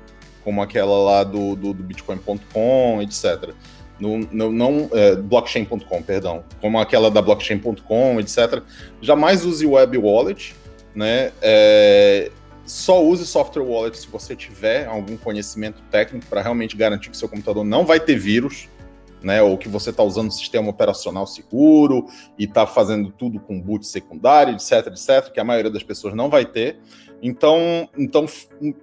como aquela lá do, do, do bitcoin.com, etc. No, no, não é, blockchain.com, perdão, como aquela da blockchain.com, etc. Jamais use web wallet, né? É, só use software wallet se você tiver algum conhecimento técnico para realmente garantir que seu computador não vai ter vírus, né? Ou que você está usando um sistema operacional seguro e está fazendo tudo com boot secundário, etc, etc, que a maioria das pessoas não vai ter. Então, então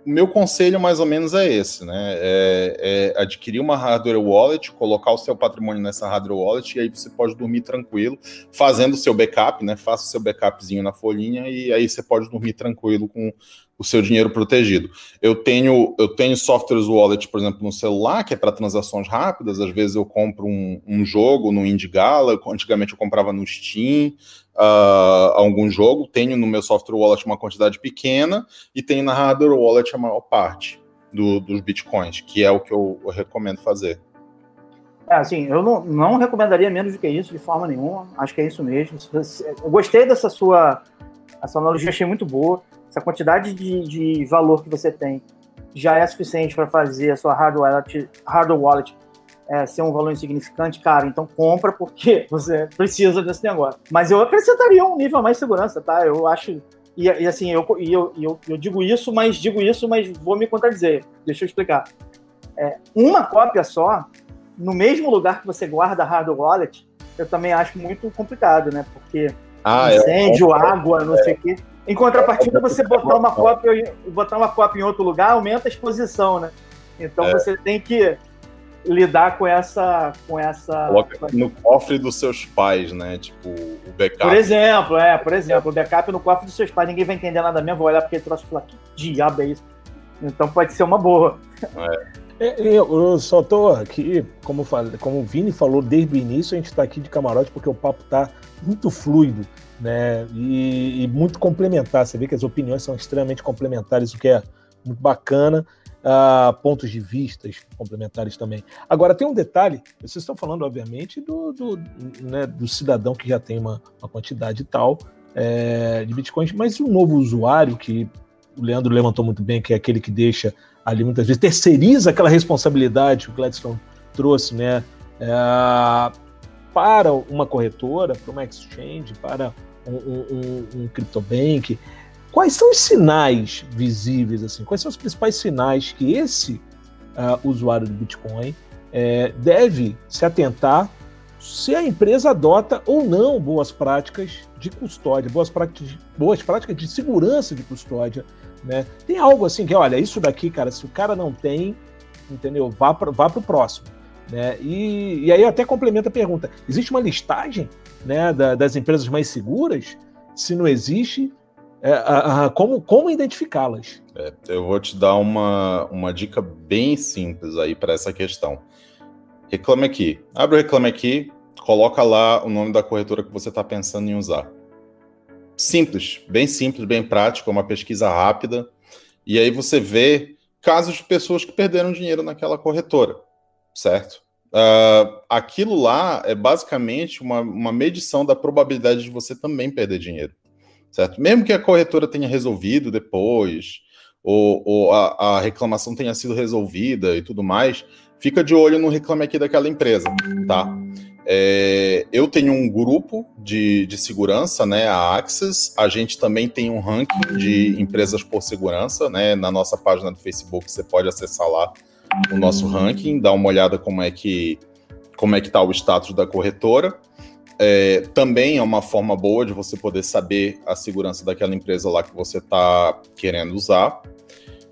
meu conselho mais ou menos é esse, né? É, é adquirir uma hardware wallet, colocar o seu patrimônio nessa hardware wallet e aí você pode dormir tranquilo, fazendo o seu backup, né? Faça o seu backupzinho na folhinha e aí você pode dormir tranquilo com o seu dinheiro protegido. Eu tenho eu tenho softwares wallet, por exemplo, no celular, que é para transações rápidas. Às vezes eu compro um, um jogo no Indigala, antigamente eu comprava no Steam, uh, algum jogo. Tenho no meu software wallet uma quantidade pequena e tenho na hardware wallet a maior parte do, dos bitcoins, que é o que eu, eu recomendo fazer. É, assim, eu não, não recomendaria menos do que isso de forma nenhuma. Acho que é isso mesmo. Eu gostei dessa sua essa analogia, achei muito boa essa quantidade de, de valor que você tem já é suficiente para fazer a sua hardware wallet, hardware wallet é, ser um valor insignificante, cara, então compra porque você precisa desse negócio. Mas eu acrescentaria um nível a mais de segurança, tá? Eu acho. E, e assim, eu, e eu, eu, eu, digo isso, mas digo isso, mas vou me contradizer. Deixa eu explicar. É, uma cópia só, no mesmo lugar que você guarda a hardware wallet, eu também acho muito complicado, né? Porque ah, incêndio, água, não é. sei o quê. Em contrapartida, você botar uma cópia, botar uma cópia em outro lugar aumenta a exposição, né? Então é. você tem que lidar com essa, com essa. Coloca no cofre dos seus pais, né? Tipo, o backup. Por exemplo, é, por exemplo, o backup no cofre dos seus pais, ninguém vai entender nada mesmo, vou olhar porque ele trouxe e falar, que diabo é isso? Então pode ser uma boa. É. é eu só tô aqui, como, como o Vini falou desde o início, a gente está aqui de camarote porque o papo tá muito fluido né? E, e, muito complementar. Você vê que as opiniões são extremamente complementares, o que é muito bacana. Uh, pontos de vistas complementares também. Agora, tem um detalhe: vocês estão falando, obviamente, do, do, né, do cidadão que já tem uma, uma quantidade tal é, de bitcoins, mas um novo usuário que o Leandro levantou muito bem, que é aquele que deixa ali muitas vezes, terceiriza aquela responsabilidade que o Gladstone trouxe, né? É, para uma corretora, para uma exchange, para um, um, um CryptoBank. Quais são os sinais visíveis, assim? Quais são os principais sinais que esse uh, usuário do Bitcoin é, deve se atentar se a empresa adota ou não boas práticas de custódia, boas práticas, boas práticas de segurança de custódia, né? Tem algo assim que, olha, isso daqui, cara, se o cara não tem, entendeu? Vá para vá o próximo. Né? E, e aí até complementa a pergunta: existe uma listagem né, da, das empresas mais seguras? Se não existe, é, a, a, como, como identificá-las? É, eu vou te dar uma, uma dica bem simples aí para essa questão. Reclame Aqui. Abre o Reclame Aqui, coloca lá o nome da corretora que você está pensando em usar. Simples, bem simples, bem prático, é uma pesquisa rápida. E aí você vê casos de pessoas que perderam dinheiro naquela corretora, certo? Uh, aquilo lá é basicamente uma, uma medição da probabilidade de você também perder dinheiro, certo? Mesmo que a corretora tenha resolvido depois, ou, ou a, a reclamação tenha sido resolvida e tudo mais, fica de olho no reclame aqui daquela empresa, tá? É, eu tenho um grupo de, de segurança, né, a Access. A gente também tem um ranking de empresas por segurança, né? Na nossa página do Facebook você pode acessar lá o nosso ranking, dar uma olhada como é que como é que está o status da corretora. É, também é uma forma boa de você poder saber a segurança daquela empresa lá que você está querendo usar.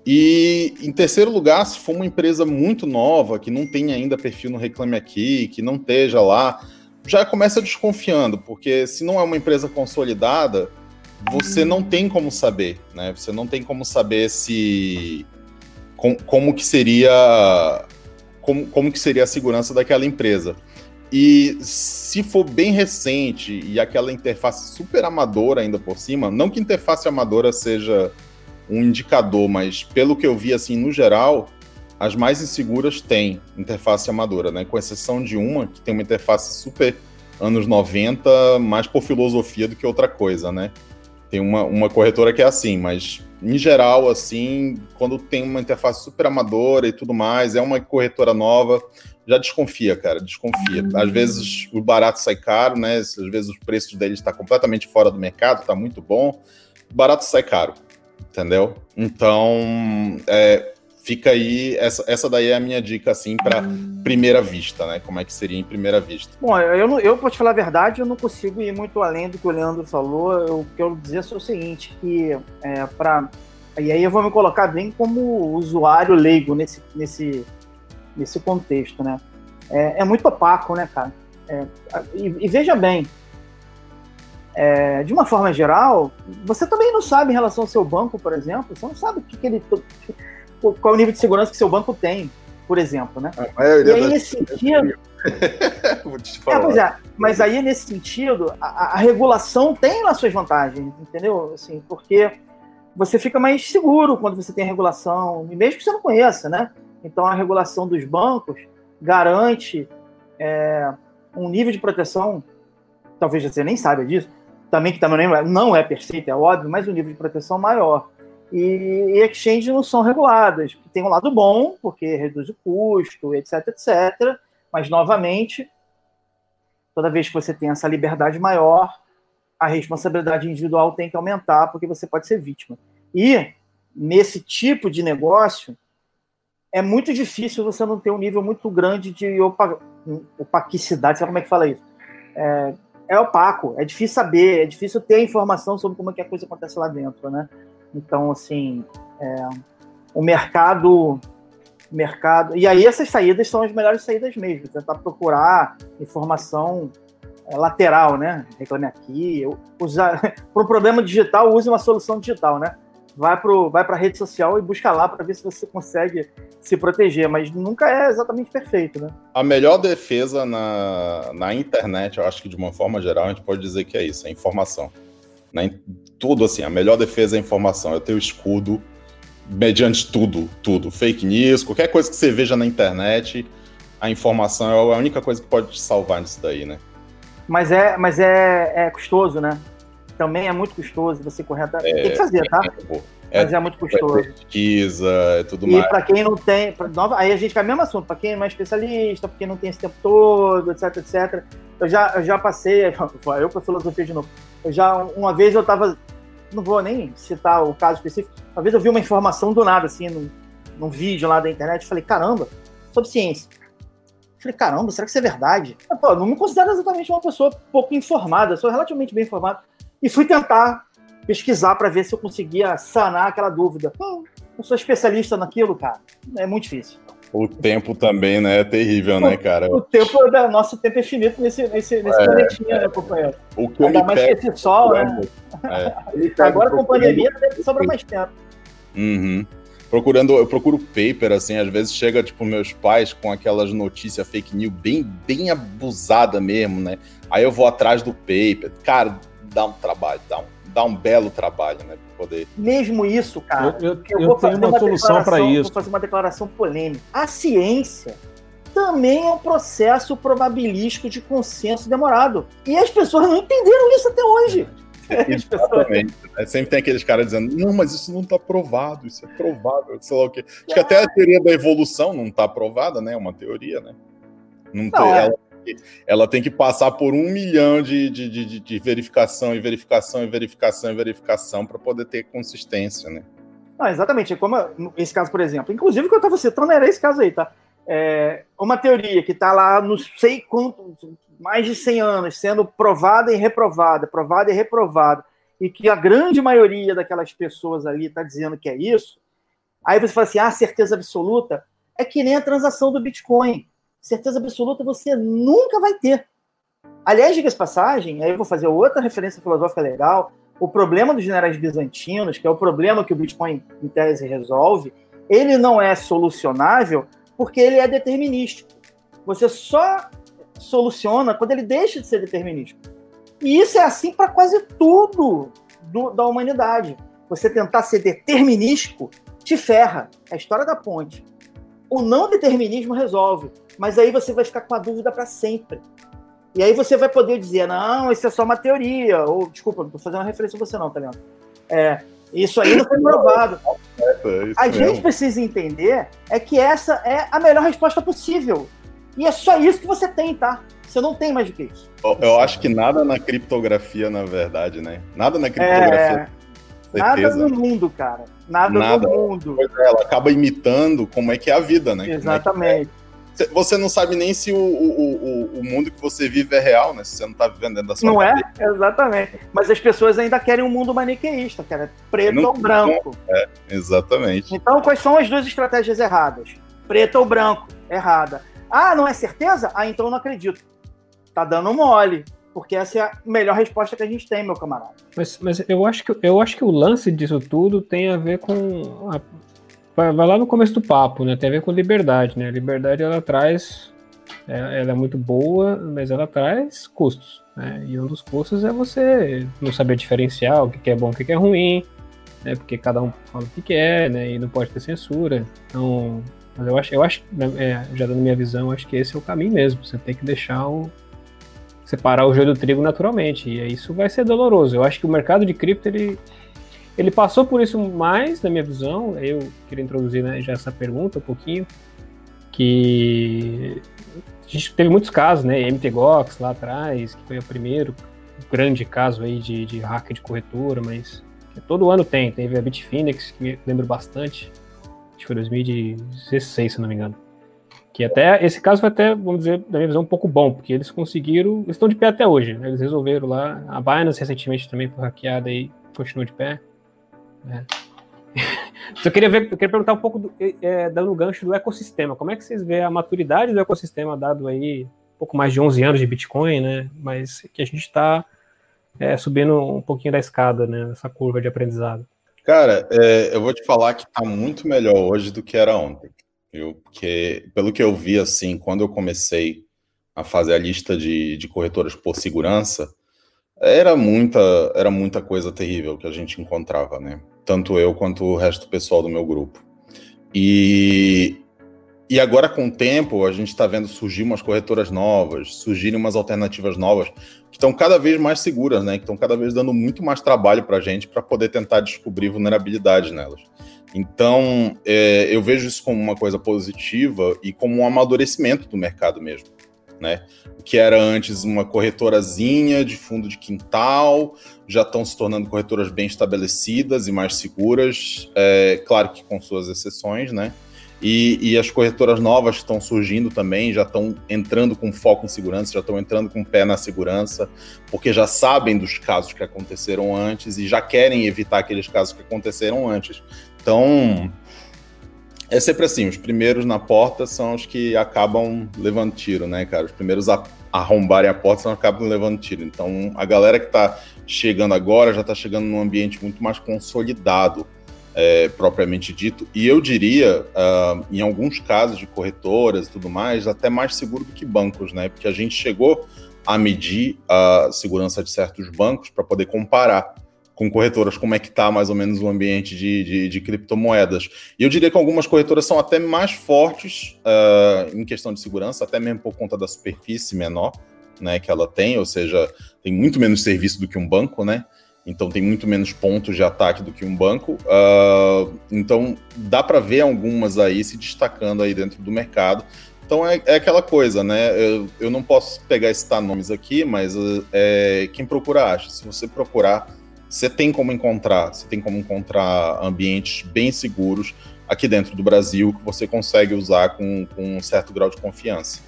E em terceiro lugar, se for uma empresa muito nova, que não tem ainda perfil no Reclame Aqui, que não esteja lá, já começa desconfiando, porque se não é uma empresa consolidada, você não tem como saber, né? Você não tem como saber se com, como que seria como, como que seria a segurança daquela empresa. E se for bem recente e aquela interface super amadora ainda por cima, não que interface amadora seja um indicador, mas pelo que eu vi, assim, no geral, as mais inseguras têm interface amadora, né? Com exceção de uma que tem uma interface super anos 90, mais por filosofia do que outra coisa, né? Tem uma, uma corretora que é assim, mas em geral, assim, quando tem uma interface super amadora e tudo mais, é uma corretora nova, já desconfia, cara, desconfia. Às vezes o barato sai caro, né? Às vezes o preço dele está completamente fora do mercado, está muito bom. O barato sai caro entendeu? Então, é, fica aí, essa, essa daí é a minha dica, assim, para primeira vista, né? Como é que seria em primeira vista? Bom, eu, eu, pra te falar a verdade, eu não consigo ir muito além do que o Leandro falou. Eu quero dizer é o seguinte, que é, para E aí eu vou me colocar bem como usuário leigo nesse, nesse, nesse contexto, né? É, é muito opaco, né, cara? É, e, e veja bem, é, de uma forma geral, você também não sabe em relação ao seu banco, por exemplo, você não sabe o que, que ele, qual é o nível de segurança que seu banco tem, por exemplo, né? e aí, nesse sentido. Vou te falar. É, pois é, mas aí, nesse sentido, a, a, regulação tem lá suas vantagens, entendeu? Assim, porque você fica mais seguro quando você tem regulação, mesmo que você não conheça, né? Então, a regulação dos bancos garante é, um nível de proteção, talvez você nem saiba disso, também que também não é perfeito, é óbvio, mas o nível de proteção maior. E, exchanges não são reguladas. Tem um lado bom, porque reduz o custo, etc, etc. Mas, novamente, toda vez que você tem essa liberdade maior, a responsabilidade individual tem que aumentar, porque você pode ser vítima. E, nesse tipo de negócio, é muito difícil você não ter um nível muito grande de opaquicidade, sabe como é que fala isso? É, é opaco, é difícil saber, é difícil ter informação sobre como é que a coisa acontece lá dentro, né? Então, assim, é, o mercado, mercado, e aí essas saídas são as melhores saídas mesmo, tentar procurar informação é, lateral, né? Reclame aqui, para um problema digital, use uma solução digital, né? vai para vai a rede social e busca lá para ver se você consegue se proteger, mas nunca é exatamente perfeito, né? A melhor defesa na, na internet, eu acho que de uma forma geral, a gente pode dizer que é isso, é informação. Né? Tudo assim, a melhor defesa é a informação, é o teu escudo mediante tudo, tudo. Fake news, qualquer coisa que você veja na internet, a informação é a única coisa que pode te salvar nisso daí, né? Mas é, mas é, é custoso, né? também é muito custoso você correr atrás. É, tem que fazer, tá? É, Mas é muito custoso. É pesquisa, é tudo e mais. E para quem não tem. Pra, nova, aí a gente cai no mesmo assunto, para quem não é especialista, para quem não tem esse tempo todo, etc, etc. Eu já, eu já passei, eu com a filosofia de novo. Eu já, uma vez eu tava. Não vou nem citar o caso específico. Uma vez eu vi uma informação do nada, assim, num, num vídeo lá da internet, falei, caramba, sobre ciência. Falei, caramba, será que isso é verdade? Pô, não me considero exatamente uma pessoa pouco informada, sou relativamente bem informado. E fui tentar pesquisar para ver se eu conseguia sanar aquela dúvida. Não sou especialista naquilo, cara. É muito difícil. O tempo também, né? É terrível, né, cara? O tempo da nosso tempo é finito nesse, nesse, nesse é, planetinha, né, companheiro? O que Ainda mais que esse sol, né? É. Agora com pandemia deve sobrar mais tempo. Uhum. Procurando, eu procuro paper, assim, às vezes chega, tipo, meus pais com aquelas notícias fake news bem, bem abusada mesmo, né? Aí eu vou atrás do paper. Cara, dá um trabalho, dá um dá um belo trabalho, né? Pra poder. Mesmo isso, cara. Eu, eu, eu, eu tenho uma, uma solução para isso. Vou fazer uma declaração polêmica. A ciência também é um processo probabilístico de consenso demorado. E as pessoas não entenderam isso até hoje. Exatamente. Né? Sempre tem aqueles caras dizendo, não, mas isso não está provado, isso é provável, sei lá o quê. Acho que até a teoria da evolução não está provada, né? É uma teoria, né? Não, não tem, é. ela ela tem que passar por um milhão de, de, de, de verificação e verificação e verificação e verificação para poder ter consistência, né? Não, exatamente, como esse caso, por exemplo. Inclusive, que eu estava citando era esse caso aí, tá? É uma teoria que está lá, não sei quanto, mais de 100 anos, sendo provada e reprovada, provada e reprovada, e que a grande maioria daquelas pessoas ali está dizendo que é isso, aí você fala assim, ah, certeza absoluta, é que nem a transação do Bitcoin certeza absoluta você nunca vai ter. Aliás, diga-se passagem, aí eu vou fazer outra referência filosófica legal. O problema dos generais bizantinos, que é o problema que o Bitcoin, em tese, resolve, ele não é solucionável porque ele é determinístico. Você só soluciona quando ele deixa de ser determinístico. E isso é assim para quase tudo do, da humanidade. Você tentar ser determinístico te ferra. É a história da ponte. O não determinismo resolve mas aí você vai ficar com a dúvida para sempre. E aí você vai poder dizer, não, isso é só uma teoria, ou, desculpa, não estou fazendo uma referência a você não, tá vendo? É, isso aí não foi provado. É, é a gente precisa entender é que essa é a melhor resposta possível. E é só isso que você tem, tá? Você não tem mais do que isso. Eu, eu acho que nada na criptografia, na verdade, né? Nada na criptografia. É, nada no mundo, cara. Nada, nada no mundo. É, ela acaba imitando como é que é a vida, né? Exatamente. Você não sabe nem se o, o, o, mundo que você vive é real, né? Se você não tá vivendo dentro da sua Não é? Exatamente. Mas as pessoas ainda querem um mundo maniqueísta, querem preto não, ou branco. Não, é, exatamente. Então, quais são as duas estratégias erradas? Preto ou branco? Errada. Ah, não é certeza? Ah, então eu não acredito. Tá dando mole. Porque essa é a melhor resposta que a gente tem, meu camarada. Mas, mas eu, acho que, eu acho que o lance disso tudo tem a ver com a vai, lá no começo do papo, né? Tem a ver com liberdade, né? A liberdade ela traz, é, ela é muito boa, mas ela traz custos, né? E um dos custos é você não saber diferenciar o que é bom, o que é ruim, né? Porque cada um fala o que é, né? E não pode ter censura. Então, mas eu acho, eu acho, né, é, já dando minha visão, acho que esse é o caminho mesmo. Você tem que deixar o separar o joio do trigo naturalmente. E isso vai ser doloroso. Eu acho que o mercado de cripto ele ele passou por isso mais, na minha visão. Eu queria introduzir né, já essa pergunta um pouquinho. Que a gente teve muitos casos, né? MTGOX lá atrás, que foi o primeiro grande caso aí de, de hack de corretora, mas todo ano tem. Teve a Bitfinex, que me lembro bastante. Acho que foi 2016, se não me engano. Que até esse caso foi até, vamos dizer, da minha visão, um pouco bom, porque eles conseguiram, eles estão de pé até hoje, né? Eles resolveram lá. A Binance recentemente também foi hackeada e continuou de pé. É. Só queria ver, eu queria perguntar um pouco, do, é, dando o gancho do ecossistema. Como é que vocês veem a maturidade do ecossistema dado aí um pouco mais de 11 anos de Bitcoin, né? Mas que a gente está é, subindo um pouquinho da escada, né? Essa curva de aprendizado. Cara, é, eu vou te falar que está muito melhor hoje do que era ontem. Viu? Porque, pelo que eu vi, assim, quando eu comecei a fazer a lista de, de corretoras por segurança, era muita, era muita coisa terrível que a gente encontrava, né? Tanto eu quanto o resto do pessoal do meu grupo. E, e agora, com o tempo, a gente está vendo surgir umas corretoras novas, surgirem umas alternativas novas, que estão cada vez mais seguras, né? Que estão cada vez dando muito mais trabalho para a gente para poder tentar descobrir vulnerabilidades nelas. Então, é, eu vejo isso como uma coisa positiva e como um amadurecimento do mercado mesmo né? O que era antes uma corretorazinha de fundo de quintal, já estão se tornando corretoras bem estabelecidas e mais seguras, é, claro que com suas exceções, né? E, e, as corretoras novas estão surgindo também, já estão entrando com foco em segurança, já estão entrando com o pé na segurança, porque já sabem dos casos que aconteceram antes e já querem evitar aqueles casos que aconteceram antes. Então, é sempre assim, os primeiros na porta são os que acabam levando tiro, né, cara? Os primeiros a arrombarem a porta são os que acabam levando tiro. Então, a galera que está chegando agora já está chegando num ambiente muito mais consolidado, é, propriamente dito. E eu diria, uh, em alguns casos de corretoras e tudo mais, até mais seguro do que bancos, né? Porque a gente chegou a medir a segurança de certos bancos para poder comparar com corretoras, como é que está mais ou menos o ambiente de, de, de, criptomoedas. E eu diria que algumas corretoras são até mais fortes uh, em questão de segurança, até mesmo por conta da superfície menor né, que ela tem, ou seja, tem muito menos serviço do que um banco, né? Então tem muito menos pontos de ataque do que um banco. Uh, então dá para ver algumas aí se destacando aí dentro do mercado. Então é, é aquela coisa, né? Eu, eu, não posso pegar e citar nomes aqui, mas é, quem procura acha. Se você procurar você tem como encontrar, você tem como encontrar ambientes bem seguros aqui dentro do Brasil que você consegue usar com, com um certo grau de confiança.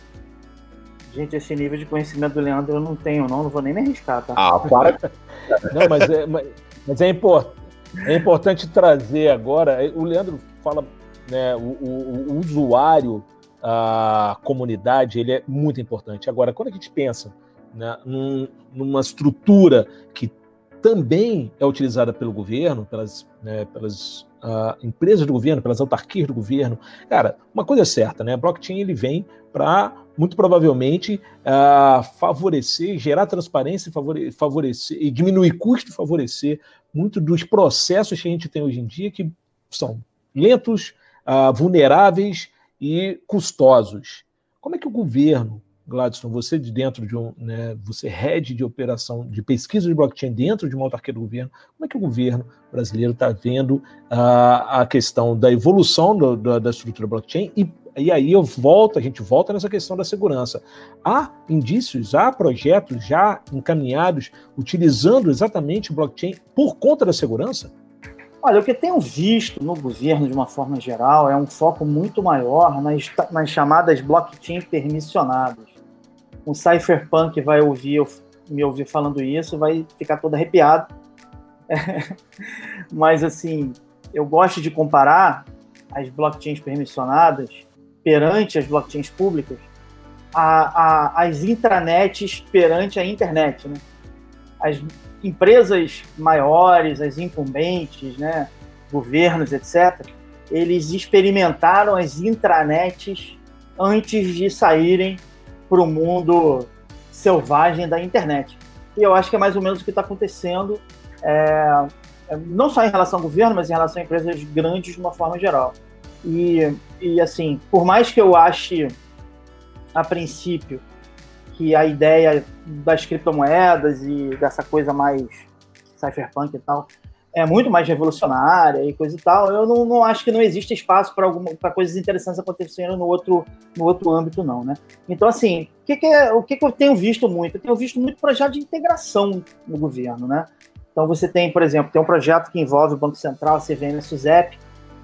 Gente, esse nível de conhecimento do Leandro eu não tenho, não, não vou nem me arriscar, tá? Ah, para. não, mas é, mas, mas é, import, é importante trazer agora. O Leandro fala, né, o, o, o usuário, a comunidade, ele é muito importante. Agora, quando a gente pensa né, num, numa estrutura que também é utilizada pelo governo, pelas, né, pelas uh, empresas do governo, pelas autarquias do governo. Cara, uma coisa é certa, né? A blockchain ele vem para muito provavelmente uh, favorecer, gerar transparência, favore favorecer e diminuir custo, favorecer muito dos processos que a gente tem hoje em dia que são lentos, uh, vulneráveis e custosos. Como é que o governo Gladstone, você de dentro de um, né, você head de operação de pesquisa de blockchain dentro de uma autarquia do governo, como é que o governo brasileiro está vendo uh, a questão da evolução do, do, da estrutura blockchain e, e aí eu volto, a gente volta nessa questão da segurança. Há indícios, há projetos já encaminhados utilizando exatamente blockchain por conta da segurança? Olha, o que tenho visto no governo, de uma forma geral, é um foco muito maior nas, nas chamadas blockchain permissionadas um cypherpunk vai ouvir me ouvir falando isso, vai ficar todo arrepiado. Mas assim, eu gosto de comparar as blockchains permissionadas perante as blockchains públicas a, a, as intranets perante a internet, né? As empresas maiores, as incumbentes, né, governos, etc., eles experimentaram as intranets antes de saírem para o mundo selvagem da internet. E eu acho que é mais ou menos o que está acontecendo, é, é, não só em relação ao governo, mas em relação a empresas grandes de uma forma geral. E, e assim, por mais que eu ache, a princípio, que a ideia das criptomoedas e dessa coisa mais cypherpunk e tal é muito mais revolucionária e coisa e tal, eu não, não acho que não existe espaço para coisas interessantes acontecendo no outro, no outro âmbito, não, né? Então, assim, o que, que, é, o que, que eu tenho visto muito? Eu tenho visto muito projeto de integração no governo, né? Então, você tem, por exemplo, tem um projeto que envolve o Banco Central, a CVM e a SUSEP,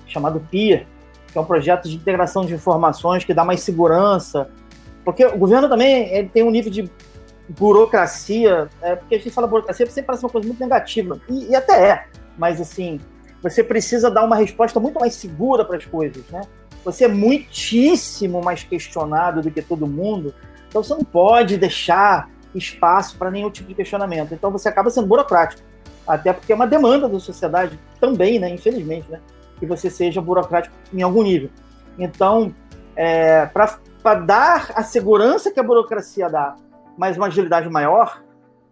chamado PIA, que é um projeto de integração de informações que dá mais segurança, porque o governo também ele tem um nível de burocracia, é, porque a gente fala burocracia, sempre parece uma coisa muito negativa, e, e até é, mas assim, você precisa dar uma resposta muito mais segura para as coisas, né? Você é muitíssimo mais questionado do que todo mundo, então você não pode deixar espaço para nenhum tipo de questionamento. Então você acaba sendo burocrático, até porque é uma demanda da sociedade também, né? Infelizmente, né? Que você seja burocrático em algum nível. Então, é, para dar a segurança que a burocracia dá, mas uma agilidade maior,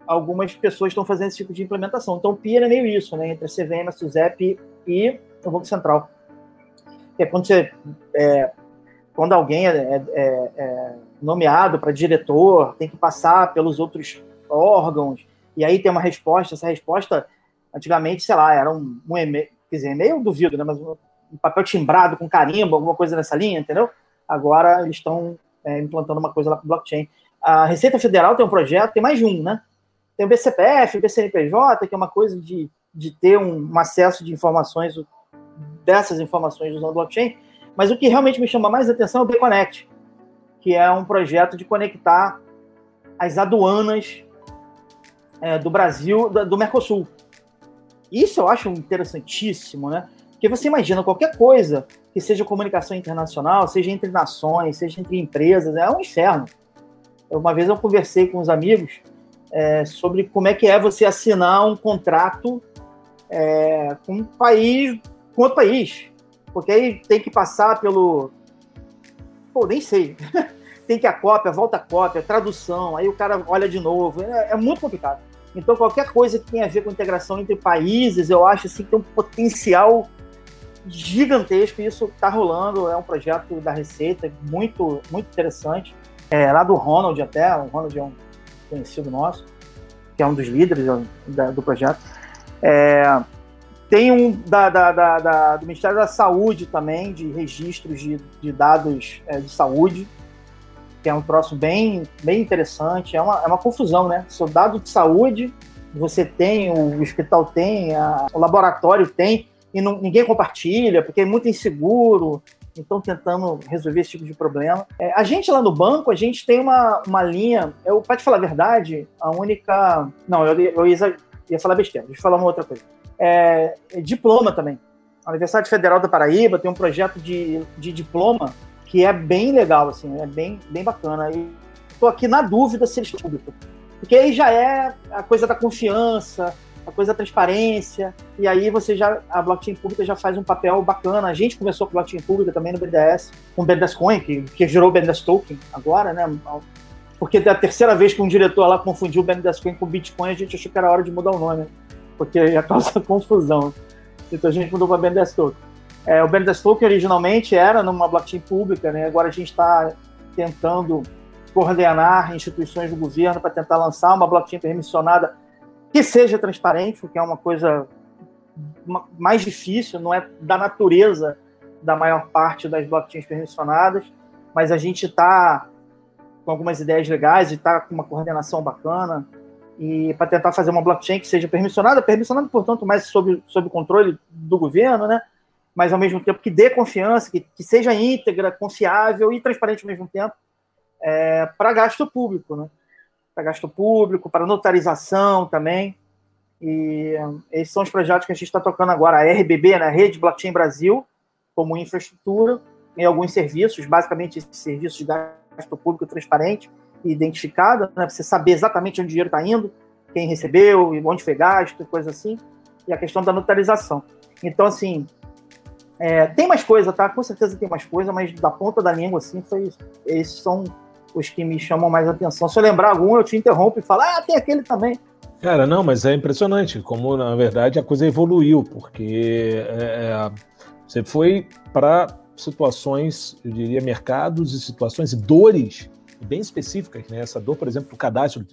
algumas pessoas estão fazendo esse tipo de implementação. Então, o PIA é meio isso, né? Entre a CVM, a SUSEP e o Banco Central. É quando você. É, quando alguém é, é, é, é nomeado para diretor, tem que passar pelos outros órgãos, e aí tem uma resposta. Essa resposta, antigamente, sei lá, era um, um e-mail. Quer dizer, e-mail eu duvido, né? Mas um, papel timbrado com carimbo, alguma coisa nessa linha, entendeu? Agora eles estão é, implantando uma coisa lá para blockchain. A Receita Federal tem um projeto, tem mais de um, né? Tem o BCPF, o BCNPJ, que é uma coisa de, de ter um, um acesso de informações, dessas informações usando blockchain, Mas o que realmente me chama mais atenção é o B-Connect, que é um projeto de conectar as aduanas é, do Brasil, do Mercosul. Isso eu acho interessantíssimo, né? Porque você imagina qualquer coisa que seja comunicação internacional, seja entre nações, seja entre empresas, é um inferno. Uma vez eu conversei com uns amigos é, sobre como é que é você assinar um contrato é, com um país, com outro país. Porque aí tem que passar pelo. Pô, nem sei. tem que a cópia, volta a cópia, tradução, aí o cara olha de novo. É, é, muito complicado. Então, qualquer coisa que tenha a ver com integração entre países, eu acho assim, que tem um potencial gigantesco. E isso está rolando. É um projeto da Receita muito, muito interessante. É, lá do Ronald até. O Ronald é um conhecido nosso, que é um dos líderes do, projeto. É, tem um da, da, da, do Ministério da Saúde também, de registros de, de dados é, de saúde, que é um troço bem, bem interessante. É uma, é uma confusão, né? Seu dado de saúde, você tem, o hospital tem, a, o laboratório tem, e não, ninguém compartilha, porque é muito inseguro. Então, tentando resolver esse tipo de problema. É, a gente lá no banco, a gente tem uma, uma linha. Eu, para te falar a verdade, a única. Não, eu, eu ia, ia falar besteira, deixa eu falar uma outra coisa é, diploma também. A Universidade Federal da Paraíba tem um projeto de, de diploma que é bem legal, assim, é bem, bem bacana. E estou aqui na dúvida se eles público. Porque aí já é a coisa da confiança, a coisa da transparência, e aí você já, a blockchain pública já faz um papel bacana. A gente começou com blockchain pública também no BDS, com o BNDES Coin, que, que gerou o BNDES Token agora, né? Porque da terceira vez que um diretor lá confundiu o BNDES Coin com Bitcoin, a gente achou que era hora de mudar o nome porque ia causar confusão. Então a gente mudou para BNDES Token. É, o BNDES Token originalmente era numa blockchain pública, né? agora a gente está tentando coordenar instituições do governo para tentar lançar uma blockchain permissionada que seja transparente, o que é uma coisa mais difícil, não é da natureza da maior parte das blockchains permissionadas, mas a gente está com algumas ideias legais e está com uma coordenação bacana e para tentar fazer uma blockchain que seja permissionada, permissionada, portanto, mais sob, sob controle do governo, né? Mas ao mesmo tempo que dê confiança, que, que seja íntegra, confiável e transparente ao mesmo tempo, é, para gasto público, né? para gasto público, para notarização também. E esses são os projetos que a gente está tocando agora. A RBB, né? Rede Blockchain Brasil, como infraestrutura, em alguns serviços, basicamente serviços de gasto público transparente, identificada, né? Você saber exatamente onde o dinheiro está indo, quem recebeu, onde foi gasto, coisa assim. E a questão da notarização. Então, assim, é, tem mais coisa, tá? Com certeza tem mais coisa, mas da ponta da língua, assim, foi, esses são os que me chamam mais atenção. Se eu lembrar algum, eu te interrompo e falo, ah, tem aquele também. Cara, não, mas é impressionante como, na verdade, a coisa evoluiu, porque é, é você foi para situações, eu diria, mercados e situações e dores bem específicas, né? Essa dor, por exemplo, do cadastro,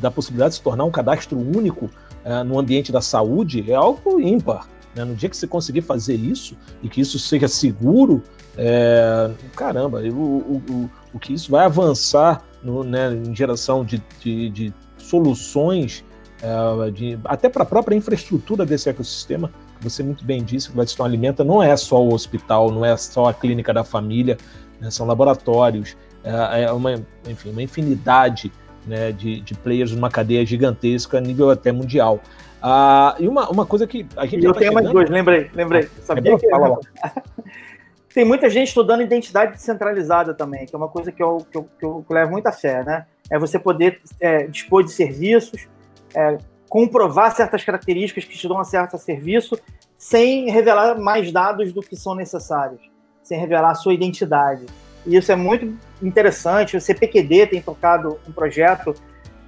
da possibilidade de se tornar um cadastro único uh, no ambiente da saúde, é algo ímpar. Né? No dia que você conseguir fazer isso e que isso seja seguro, é, caramba, o, o, o, o, que isso vai avançar no, né, em geração de, de, de soluções, é, de, até para a própria infraestrutura desse ecossistema, que você muito bem disse, que o Gladstone alimenta, não é só o hospital, não é só a clínica da família, né, são laboratórios, é, é uma, enfim, uma infinidade né, de, de players numa cadeia gigantesca a nível até mundial. Ah, e uma, uma coisa que a gente. Eu tenho mais dois, lembrei, lembrei. Ah, Sabia é que. Fala Tem muita gente estudando identidade descentralizada também, que é uma coisa que eu, que eu, que eu levo muita fé, né? É você poder é, dispor de serviços, é, comprovar certas características que te dão acesso a serviço, sem revelar mais dados do que são necessários, sem revelar a sua identidade. E isso é muito interessante. O CPQD tem tocado um projeto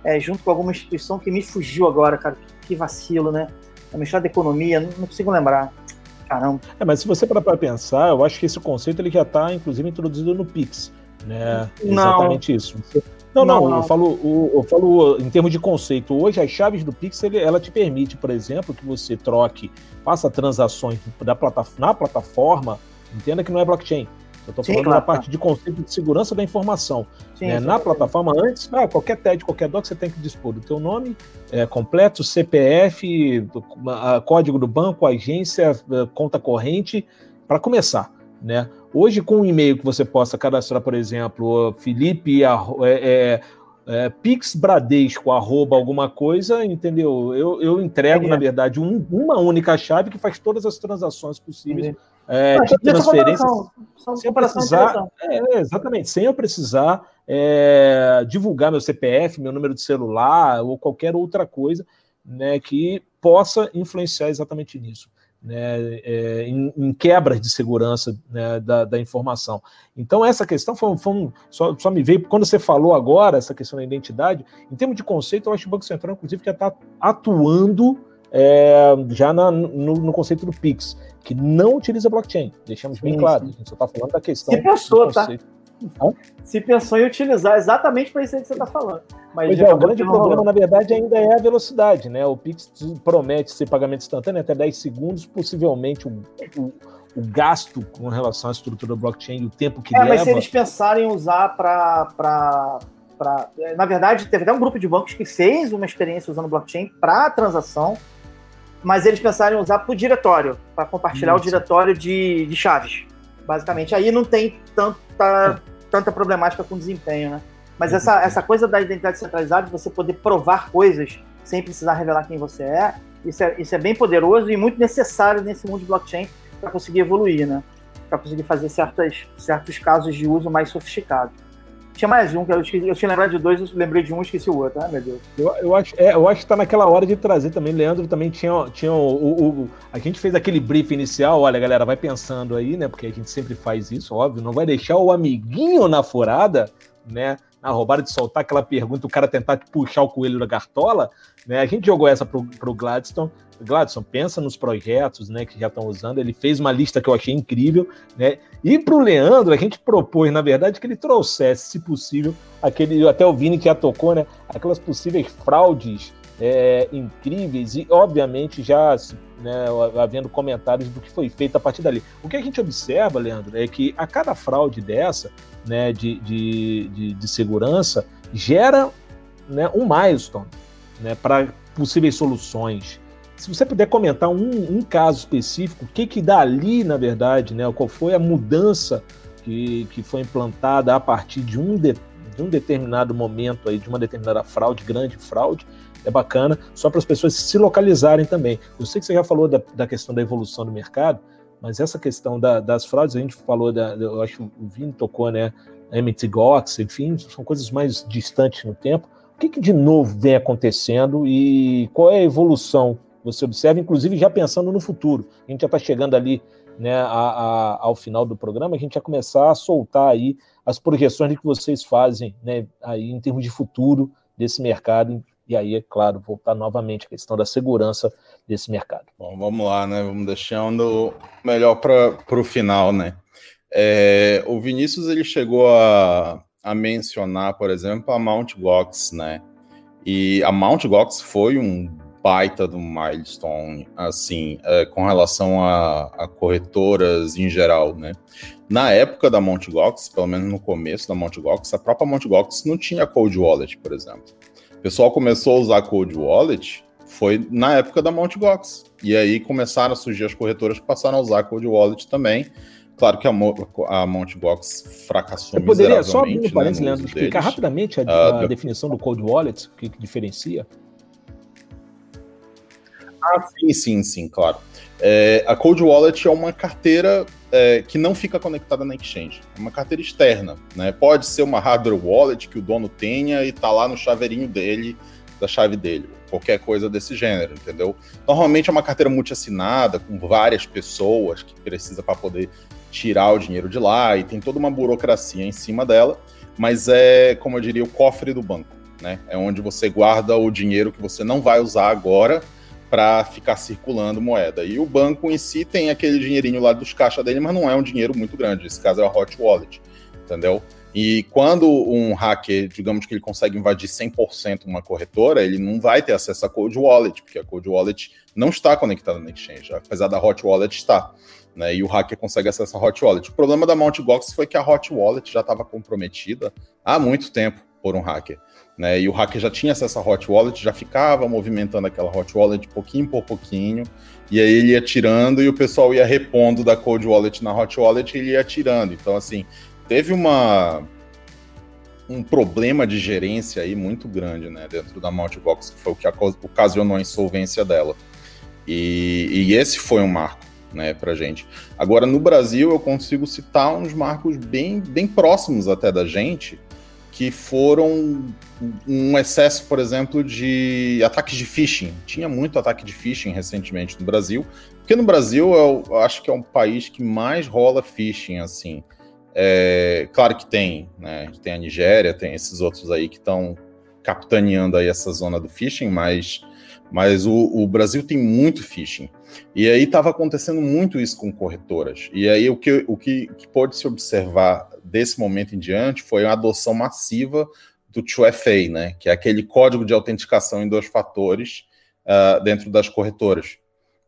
é, junto com alguma instituição que me fugiu agora, cara. Que vacilo, né? É Ministério da Economia, não, não, consigo lembrar. Caramba. É, mas se você parar para pensar, eu acho que esse conceito ele já está, inclusive, introduzido no Pix. Né? Não. Exatamente isso. Não, não, não, não. Eu, falo, eu falo em termos de conceito. Hoje, as chaves do Pix, ele, ela te permite, por exemplo, que você troque, faça transações da plataforma, na plataforma, entenda que não é blockchain, eu estou falando claro, da parte de conceito de segurança da informação. Sim, né? Na plataforma, antes, ah, qualquer TED, qualquer doc, você tem que dispor do teu nome é, completo, CPF, do, a, código do banco, agência, conta corrente, para começar. Né? Hoje, com um e-mail que você possa cadastrar, por exemplo, Felipe, é, é, é, Pix Bradesco, arroba alguma coisa, entendeu? Eu, eu entrego, é. na verdade, um, uma única chave que faz todas as transações possíveis é, de transferência sem eu precisar. É, exatamente, sem eu precisar é, divulgar meu CPF, meu número de celular ou qualquer outra coisa né, que possa influenciar exatamente nisso né, é, em, em, quebras de segurança né, da, da, informação. Então, essa questão foi, foi um, só, só, me veio, quando você falou agora, essa questão da identidade, em termos de conceito, eu acho que o Banco Central, inclusive, já está atuando é, já na, no, no, conceito do PIX, que não utiliza blockchain. Deixamos bem sim, claro, sim. a gente só está falando da questão. Se pensou, tá? Se pensou em utilizar exatamente para isso aí que você está falando. Mas é, o grande problema, na verdade, ainda é a velocidade, né? O Pix promete ser pagamento instantâneo até 10 segundos, possivelmente o, o, o gasto com relação à estrutura blockchain e o tempo que é, leva. Mas se eles pensarem em usar para. É, na verdade, teve até um grupo de bancos que fez uma experiência usando blockchain para transação, mas eles pensaram em usar para o diretório, para compartilhar Isso. o diretório de, de chaves. Basicamente, aí não tem tanta, tanta problemática com desempenho, né? Mas essa, essa coisa da identidade centralizada, de você poder provar coisas sem precisar revelar quem você é, isso é, isso é bem poderoso e muito necessário nesse mundo de blockchain para conseguir evoluir, né? Para conseguir fazer certas, certos casos de uso mais sofisticados. Tinha mais um, que eu, esqueci, eu tinha lembrado de dois, eu lembrei de um e esqueci o outro. Ai, meu Deus. Eu, eu, acho, é, eu acho que tá naquela hora de trazer também. Leandro também tinha, tinha o, o, o, A gente fez aquele brief inicial. Olha, galera, vai pensando aí, né? Porque a gente sempre faz isso, óbvio. Não vai deixar o amiguinho na furada, né? Na roubada de soltar aquela pergunta, o cara tentar puxar o coelho da cartola, né? A gente jogou essa pro, pro Gladstone. Gladstone, pensa nos projetos, né, que já estão usando. Ele fez uma lista que eu achei incrível, né? E para o Leandro, a gente propôs, na verdade, que ele trouxesse, se possível, aquele, até o Vini que já tocou, né, aquelas possíveis fraudes é, incríveis e, obviamente, já né, havendo comentários do que foi feito a partir dali. O que a gente observa, Leandro, é que a cada fraude dessa, né, de, de, de, de segurança, gera né, um milestone né, para possíveis soluções. Se você puder comentar um, um caso específico, o que que dali, na verdade, né, qual foi a mudança que, que foi implantada a partir de um, de, de um determinado momento aí, de uma determinada fraude, grande fraude, é bacana, só para as pessoas se localizarem também. Eu sei que você já falou da, da questão da evolução do mercado, mas essa questão da, das fraudes, a gente falou, da, eu acho que o Vini tocou, né? Emmett Gox, enfim, são coisas mais distantes no tempo. O que, que de novo vem acontecendo e qual é a evolução você observa, inclusive já pensando no futuro? A gente já está chegando ali né, a, a, ao final do programa, a gente vai começar a soltar aí as projeções que vocês fazem né, aí em termos de futuro desse mercado e aí, é claro, voltar novamente à questão da segurança desse mercado. Bom, vamos lá, né? Vamos deixando melhor para o final, né? É, o Vinícius ele chegou a, a mencionar, por exemplo, a Mount Gox, né? E a Mount Gox foi um baita do milestone, assim, é, com relação a, a, corretoras em geral, né? Na época da Mount Gox, pelo menos no começo da Mount Gox, a própria Mount Gox não tinha Cold Wallet, por exemplo. O pessoal começou a usar Cold Wallet foi na época da Mt. Gox. E aí começaram a surgir as corretoras que passaram a usar Cold Wallet também. Claro que a, a Mt. Gox fracassou Eu poderia só abrir um parênteses, né, Leandro, explicar deles. rapidamente a, uh, a definição do Cold Wallet, o que, que diferencia? Ah, sim, sim, sim, claro. É, a Cold Wallet é uma carteira é, que não fica conectada na exchange. É uma carteira externa. Né? Pode ser uma hardware wallet que o dono tenha e está lá no chaveirinho dele, da chave dele. Qualquer coisa desse gênero, entendeu? Normalmente é uma carteira multi-assinada, com várias pessoas que precisa para poder tirar o dinheiro de lá, e tem toda uma burocracia em cima dela, mas é, como eu diria, o cofre do banco. Né? É onde você guarda o dinheiro que você não vai usar agora, para ficar circulando moeda. E o banco em si tem aquele dinheirinho lá dos caixas dele, mas não é um dinheiro muito grande. Esse caso é a hot wallet, entendeu? E quando um hacker, digamos que ele consegue invadir 100% uma corretora, ele não vai ter acesso a cold wallet, porque a cold wallet não está conectada na exchange, apesar da hot wallet estar. Né, e o hacker consegue acesso à hot wallet. O problema da Mt. Gox foi que a hot wallet já estava comprometida há muito tempo por um hacker. Né? E o hacker já tinha acesso à hot wallet, já ficava movimentando aquela hot wallet pouquinho por pouquinho, e aí ele ia tirando e o pessoal ia repondo da cold wallet na hot wallet e ele ia tirando. Então, assim, teve uma um problema de gerência aí muito grande, né, dentro da Multibox, que foi o que ocasionou a insolvência dela. E, e esse foi um marco, né, pra gente. Agora, no Brasil, eu consigo citar uns marcos bem, bem próximos até da gente, que foram um excesso, por exemplo, de ataques de phishing. Tinha muito ataque de phishing recentemente no Brasil, porque no Brasil eu, eu acho que é um país que mais rola phishing, assim. É, claro que tem, né? Tem a Nigéria, tem esses outros aí que estão capitaneando aí essa zona do phishing, mas, mas o, o Brasil tem muito phishing. E aí estava acontecendo muito isso com corretoras. E aí o que, o que, que pode se observar desse momento em diante foi a adoção massiva do 2FA, né? Que é aquele código de autenticação em dois fatores uh, dentro das corretoras.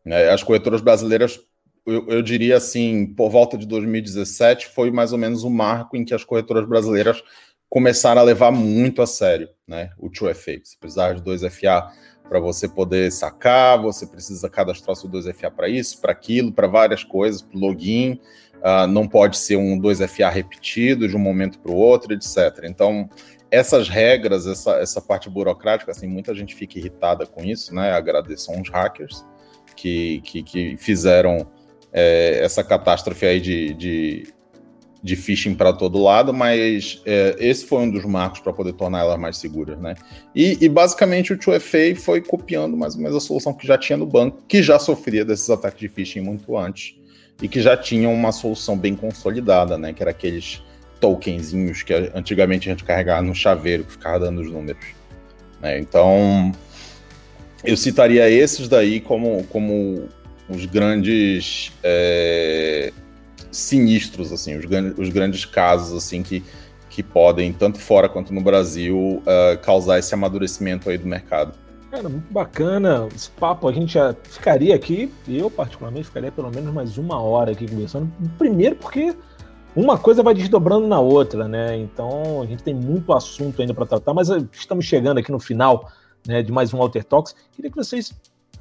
Né? As corretoras brasileiras eu, eu, diria assim, por volta de 2017, foi mais ou menos o marco em que as corretoras brasileiras começaram a levar muito a sério né, o 2FA. Você precisava de 2FA para você poder sacar, você precisa cadastrar seu 2FA para isso, para aquilo, para várias coisas, para login. Uh, não pode ser um 2FA repetido de um momento para o outro, etc. Então, essas regras, essa, essa parte burocrática, assim, muita gente fica irritada com isso, né? Agradeço aos hackers que, que, que fizeram é, essa catástrofe aí de, de, de phishing para todo lado, mas é, esse foi um dos marcos para poder tornar elas mais seguras, né? E, e, basicamente o 2FA foi copiando mais ou menos a solução que já tinha no banco, que já sofria desses ataques de phishing muito antes e que já tinha uma solução bem consolidada, né? Que era aqueles tokenzinhos que antigamente a gente carregava no chaveiro que ficava dando os números. Né? Então, eu citaria esses daí como, como os grandes é, sinistros, assim, os, os, grandes casos assim que, que podem, tanto fora quanto no Brasil, uh, causar esse amadurecimento aí do mercado. Cara, muito bacana esse papo. A gente já ficaria aqui, eu particularmente ficaria pelo menos mais uma hora aqui conversando. Primeiro porque uma coisa vai desdobrando na outra, né? Então a gente tem muito assunto ainda para tratar, mas estamos chegando aqui no final né, de mais um Alter Talks. Queria que vocês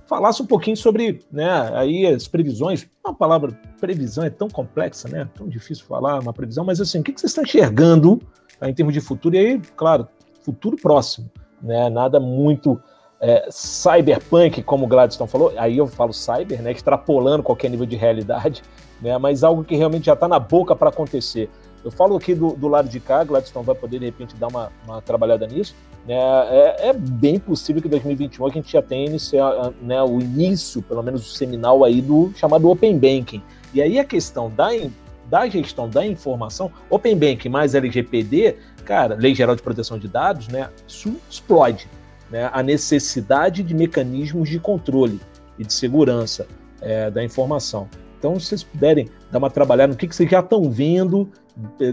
falasse um pouquinho sobre né, aí as previsões. Uma palavra previsão é tão complexa, né? Tão difícil falar uma previsão, mas assim, o que, vocês estão enxergando tá, em termos de futuro? E aí, claro, futuro próximo, né? Nada muito é, cyberpunk, como o Gladstone falou, aí eu falo cyber, né? Extrapolando qualquer nível de realidade, né? Mas algo que realmente já está na boca para acontecer. Eu falo aqui do, do lado de cá, Gladstone vai poder de repente dar uma, uma trabalhada nisso. Né? É, é, bem possível que em 2021 a gente já tenha iniciado, né, o início, pelo menos o seminal aí do chamado Open Banking. E aí a questão da, da gestão da informação, Open Banking mais LGPD, cara, Lei Geral de Proteção de Dados, né, isso explode né, a necessidade de mecanismos de controle e de segurança é, da informação. Então, se vocês puderem dar uma trabalhada no que, que vocês já estão vendo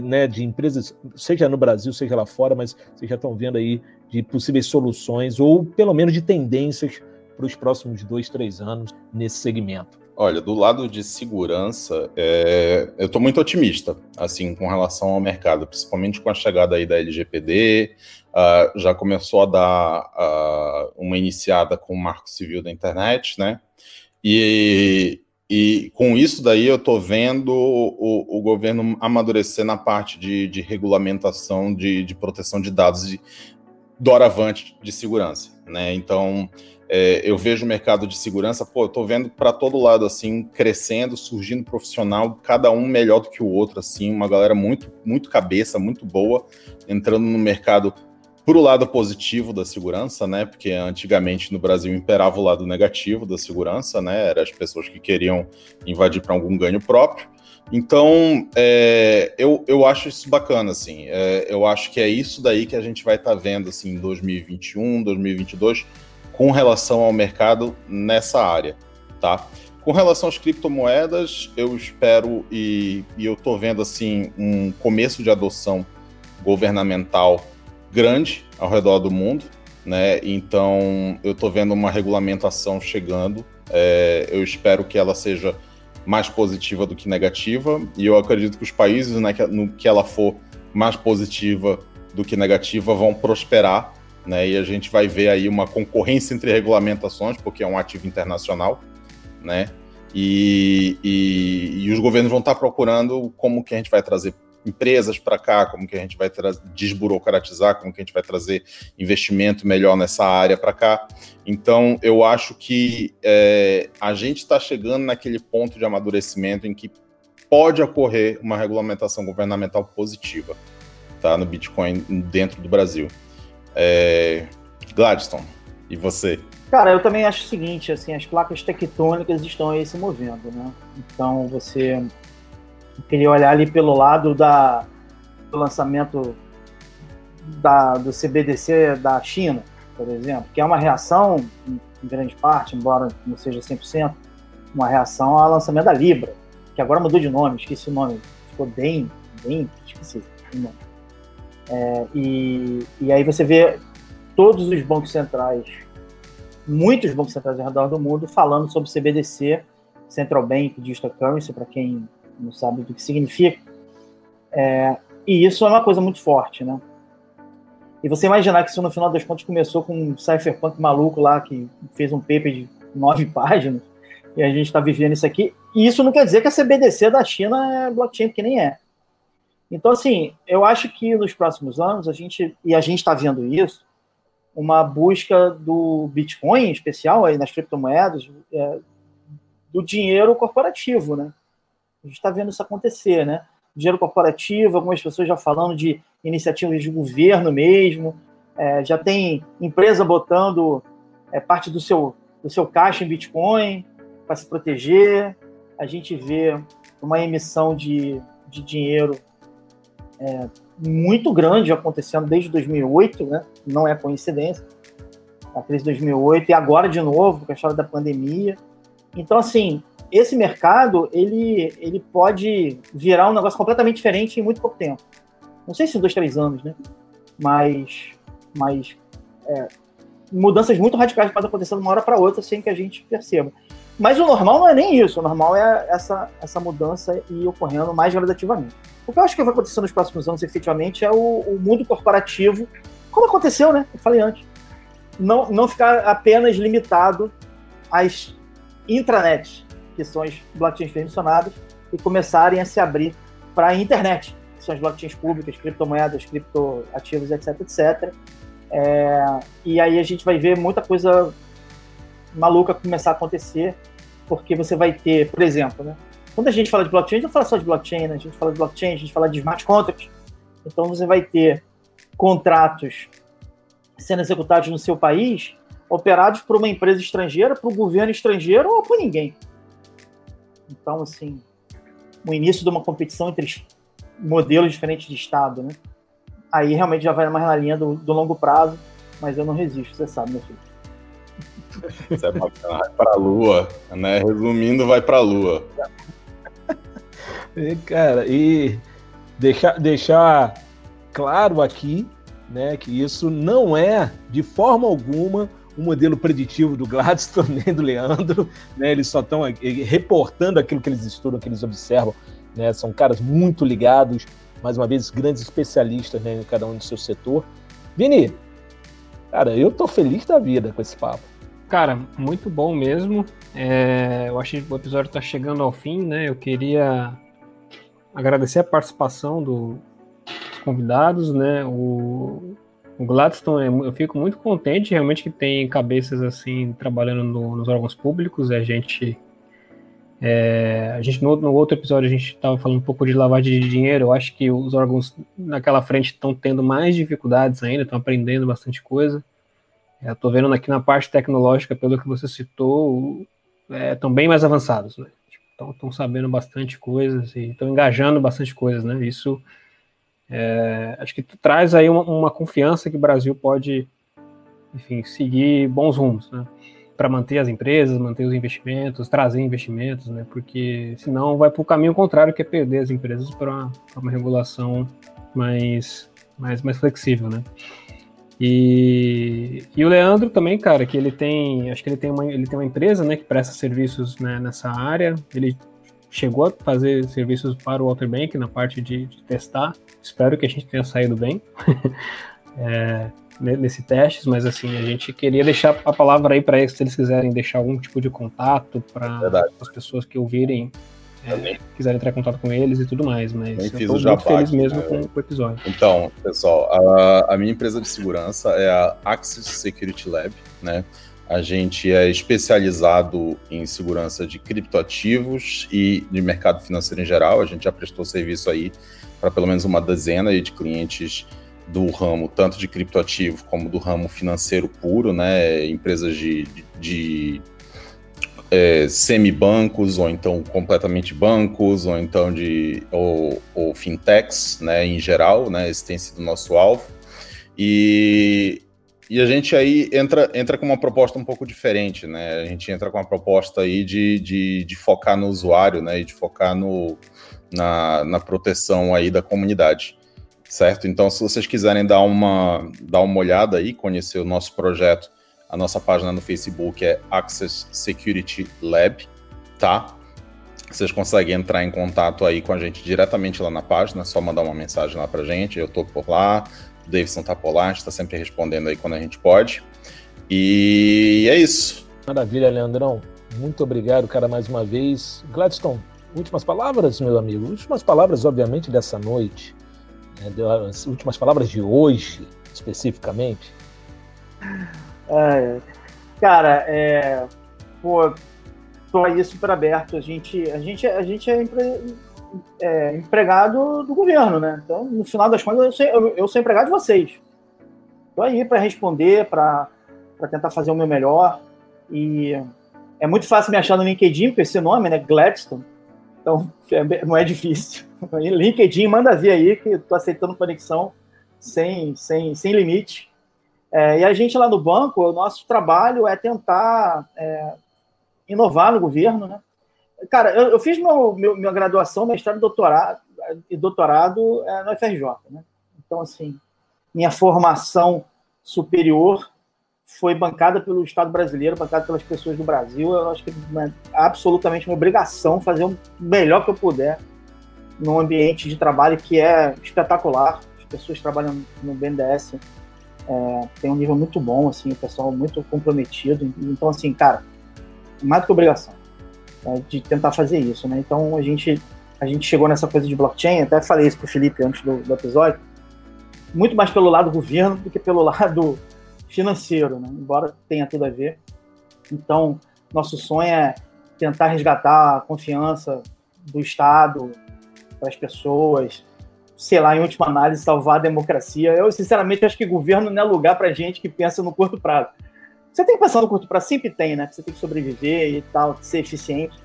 né, de empresas, seja no Brasil, seja lá fora, mas vocês já estão vendo aí de possíveis soluções ou pelo menos de tendências para os próximos dois, três anos nesse segmento? Olha, do lado de segurança, é, eu estou muito otimista, assim, com relação ao mercado, principalmente com a chegada aí da LGPD, uh, já começou a dar uh, uma iniciada com o Marco Civil da Internet, né? E, e com isso daí eu estou vendo o, o, governo amadurecer na parte de, de regulamentação de, de, proteção de dados de, doravante de segurança, né? Então é, eu vejo o mercado de segurança, pô, eu tô vendo para todo lado assim crescendo, surgindo profissional, cada um melhor do que o outro, assim, uma galera muito muito cabeça, muito boa, entrando no mercado por o lado positivo da segurança, né? Porque antigamente no Brasil imperava o lado negativo da segurança, né? Eram as pessoas que queriam invadir para algum ganho próprio. Então, é, eu, eu acho isso bacana, assim. É, eu acho que é isso daí que a gente vai estar tá vendo, assim, em 2021, 2022, com relação ao mercado nessa área, tá? Com relação às criptomoedas, eu espero e, e eu estou vendo, assim, um começo de adoção governamental grande ao redor do mundo, né? Então eu estou vendo uma regulamentação chegando. É, eu espero que ela seja mais positiva do que negativa e eu acredito que os países, né, que, no que ela for mais positiva, do que negativa vão prosperar, né? E a gente vai ver aí uma concorrência entre regulamentações, porque é um ativo internacional, né? E, e, e os governos vão estar procurando como que a gente vai trazer empresas para cá, como que a gente vai desburocratizar, como que a gente vai trazer investimento melhor nessa área para cá. Então, eu acho que é, a gente está chegando naquele ponto de amadurecimento em que pode ocorrer uma regulamentação governamental positiva tá, no Bitcoin dentro do Brasil. É, Gladstone, e você? Cara, eu também acho o seguinte, assim, as placas tectônicas estão aí se movendo, né? Então você queria olhar ali pelo lado da, do lançamento da, do CBDC da China, por exemplo, que é uma reação, em grande parte, embora não seja 100%, uma reação ao lançamento da Libra, que agora mudou de nome, esqueci o nome, ficou bem, bem, esqueci o nome. É, e, e aí você vê todos os bancos centrais, muitos bancos centrais ao redor do mundo, falando sobre CBDC, Central Bank Digital Currency, para quem não sabe o que significa. É, e isso é uma coisa muito forte, né? E você imaginar que isso no final das contas começou com um cypherpunk maluco lá que fez um paper de nove páginas e a gente está vivendo isso aqui. E isso não quer dizer que a CBDC da China é blockchain, que nem é. Então, assim, eu acho que nos próximos anos a gente, e a gente está vendo isso, uma busca do Bitcoin, em especial aí nas criptomoedas, é, do dinheiro corporativo, né? A gente está vendo isso acontecer, né? Dinheiro corporativo, algumas pessoas já falando de iniciativas de governo mesmo, é, já tem empresa botando é, parte do seu, do seu caixa em Bitcoin para se proteger. A gente vê uma emissão de, de dinheiro é, muito grande acontecendo desde 2008, né? não é coincidência. A crise de 2008 e agora de novo, com a história da pandemia. Então, assim, esse mercado ele, ele pode virar um negócio completamente diferente em muito pouco tempo. Não sei se dois, três anos, né? Mas, mas é, mudanças muito radicais podem acontecer de uma hora para outra sem que a gente perceba. Mas o normal não é nem isso. O normal é essa, essa mudança e ocorrendo mais gradativamente. O que eu acho que vai acontecer nos próximos anos, efetivamente, é o, o mundo corporativo, como aconteceu, né? Eu falei antes. Não, não ficar apenas limitado às intranets que são as blockchains permissionadas, e começarem a se abrir para a internet, que são as blockchains públicas, criptomoedas, criptoativos, etc, etc. É, e aí a gente vai ver muita coisa maluca começar a acontecer, porque você vai ter, por exemplo, né? Quando a gente fala de blockchain, a gente não fala só de blockchain, né? a gente fala de blockchain, a gente fala de smart contracts. Então você vai ter contratos sendo executados no seu país, operados por uma empresa estrangeira, por um governo estrangeiro ou por ninguém. Então, assim, o início de uma competição entre modelos diferentes de Estado, né? Aí realmente já vai mais na linha do, do longo prazo, mas eu não resisto, você sabe, meu filho. Isso é bacana, vai pra lua, né? Resumindo, vai pra lua. E, cara, e deixar, deixar claro aqui, né, que isso não é de forma alguma o modelo preditivo do Gladstone nem do Leandro, né? Eles só estão reportando aquilo que eles estudam, que eles observam, né? São caras muito ligados, mais uma vez, grandes especialistas né, em cada um do seu setor. Vini, cara, eu tô feliz da vida com esse papo. Cara, muito bom mesmo. É, eu acho que o episódio está chegando ao fim, né? Eu queria agradecer a participação do, dos convidados, né? O, o Gladstone, é eu fico muito contente realmente que tem cabeças assim trabalhando no, nos órgãos públicos. A gente, é, a gente no, no, outro episódio a gente estava falando um pouco de lavagem de dinheiro. Eu acho que os órgãos naquela frente estão tendo mais dificuldades ainda, estão aprendendo bastante coisa. Estou é, vendo aqui na parte tecnológica, pelo que você citou, estão é, bem mais avançados, né? Estão tipo, sabendo bastante coisas e estão engajando bastante coisas, né? Isso é, acho que traz aí uma, uma, confiança que o Brasil pode, enfim, seguir bons rumos, né? Para manter as empresas, manter os investimentos, trazer investimentos, né? Porque senão vai para o caminho contrário, que é perder as empresas para uma, uma, regulação mais, mais, mais flexível, né? E, e o Leandro também, cara, que ele tem, acho que ele tem uma, ele tem uma empresa, né, que presta serviços né, nessa área. Ele chegou a fazer serviços para o Walter Bank na parte de, de testar. Espero que a gente tenha saído bem é, nesse teste, mas assim, a gente queria deixar a palavra aí para eles, se eles quiserem deixar algum tipo de contato para as pessoas que ouvirem é, quiserem entrar em contato com eles e tudo mais, mas Nem eu fiz muito jabá feliz mesmo né? com, com o episódio. Então, pessoal, a, a minha empresa de segurança é a Access Security Lab, né? A gente é especializado em segurança de criptoativos e de mercado financeiro em geral. A gente já prestou serviço aí para pelo menos uma dezena de clientes do ramo, tanto de criptoativo como do ramo financeiro puro, né? Empresas de, de, é, semi-bancos, ou então completamente bancos, ou então de ou, ou fintechs, né, em geral, né, esse tem sido nosso alvo. E, e a gente aí entra, entra com uma proposta um pouco diferente, né, a gente entra com uma proposta aí de, de, de focar no usuário, né, e de focar no, na, na proteção aí da comunidade, certo? Então, se vocês quiserem dar uma, dar uma olhada aí, conhecer o nosso projeto, a nossa página no Facebook é Access Security Lab, tá? Vocês conseguem entrar em contato aí com a gente diretamente lá na página, é só mandar uma mensagem lá pra gente. Eu tô por lá, o Davidson tá por lá, a gente tá sempre respondendo aí quando a gente pode. E é isso. Maravilha, Leandrão. Muito obrigado, cara, mais uma vez. Gladstone, últimas palavras, meu amigo. Últimas palavras, obviamente, dessa noite. né, As últimas palavras de hoje, especificamente. É, cara, é, pô, tô aí super aberto. A gente, a gente, a gente é, empre- é empregado do governo, né? Então, no final das contas, eu eu, eu sou empregado de vocês. Tô aí para responder, para tentar fazer o meu melhor. E é muito fácil me achar no LinkedIn com esse nome, né? Gladstone. Então, é não é difícil. LinkedIn, manda vir aí, que tô aceitando conexão sem, sem, sem limite. É, e a gente lá no banco, o nosso trabalho é tentar é, inovar no governo, né? Cara, eu, eu fiz meu, meu- minha graduação, mestrado doutorado, e doutorado é, no FRJ, né? Então, assim, minha formação superior foi bancada pelo Estado brasileiro, bancada pelas pessoas do Brasil. Eu acho que é absolutamente uma obrigação fazer o melhor que eu puder num ambiente de trabalho que é espetacular. As pessoas trabalham no BNDES é, tem um nível muito bom, assim, o pessoal muito comprometido. Então, assim, cara, mais do que obrigação né, de tentar fazer isso, né? Então, a gente, a gente chegou nessa coisa de blockchain, até falei isso pro Felipe antes do, do episódio, muito mais pelo lado governo do que pelo lado financeiro, né? Embora tenha tudo a ver. Então, nosso sonho é tentar resgatar a confiança do Estado para as pessoas, sei lá, em última análise, salvar a democracia. Eu, sinceramente, acho que governo não é lugar para gente que pensa no curto prazo. Você tem que pensar no curto prazo, sempre tem, né? Você tem que sobreviver e tal, ser eficiente,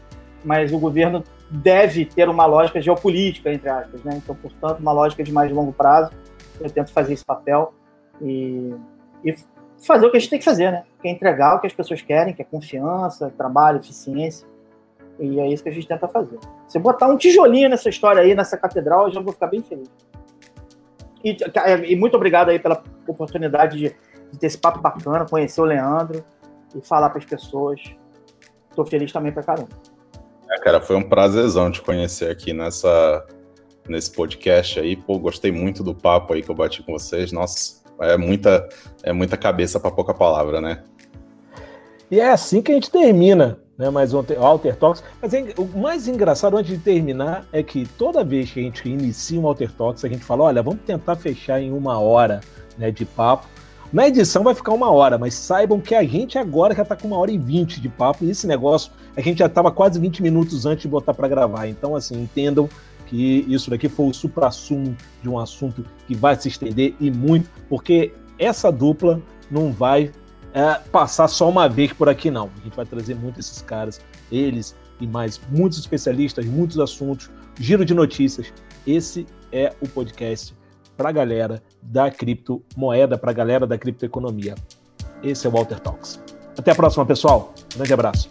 mas o governo deve ter uma lógica geopolítica, entre aspas, né? Então, portanto, uma lógica de mais longo prazo. Eu tento fazer esse papel e, e fazer o que a gente tem que fazer, né? Que é entregar o que as pessoas querem, que é confiança, trabalho, eficiência. E é isso que a gente tenta fazer. Se botar um tijolinho nessa história aí, nessa catedral, eu já vou ficar bem feliz. E, e muito obrigado aí pela oportunidade de, de, ter esse papo bacana, conhecer o Leandro e falar para as pessoas. Tô feliz também pra caramba. É, cara, foi um prazerzão te conhecer aqui nessa, nesse podcast aí. Pô, gostei muito do papo aí que eu bati com vocês. Nossa, é muita, é muita cabeça para pouca palavra, né? E é assim que a gente termina né, mais um Alter Talks. Mas é, o mais engraçado antes de terminar é que toda vez que a gente inicia um Alter Talks, a gente fala: olha, vamos tentar fechar em uma hora né, de papo. Na edição vai ficar uma hora, mas saibam que a gente agora já está com uma hora e vinte de papo. E esse negócio, a gente já estava quase 20 minutos antes de botar para gravar. Então, assim, entendam que isso daqui foi o supra-sumo de um assunto que vai se estender e muito, porque essa dupla não vai é, passar só uma vez por aqui, não. A gente vai trazer muito esses caras, eles e mais muitos especialistas, muitos assuntos, giro de notícias. Esse é o podcast para a galera da criptomoeda, para a galera da criptoeconomia. Esse é o Walter Talks. Até a próxima, pessoal. Um grande abraço.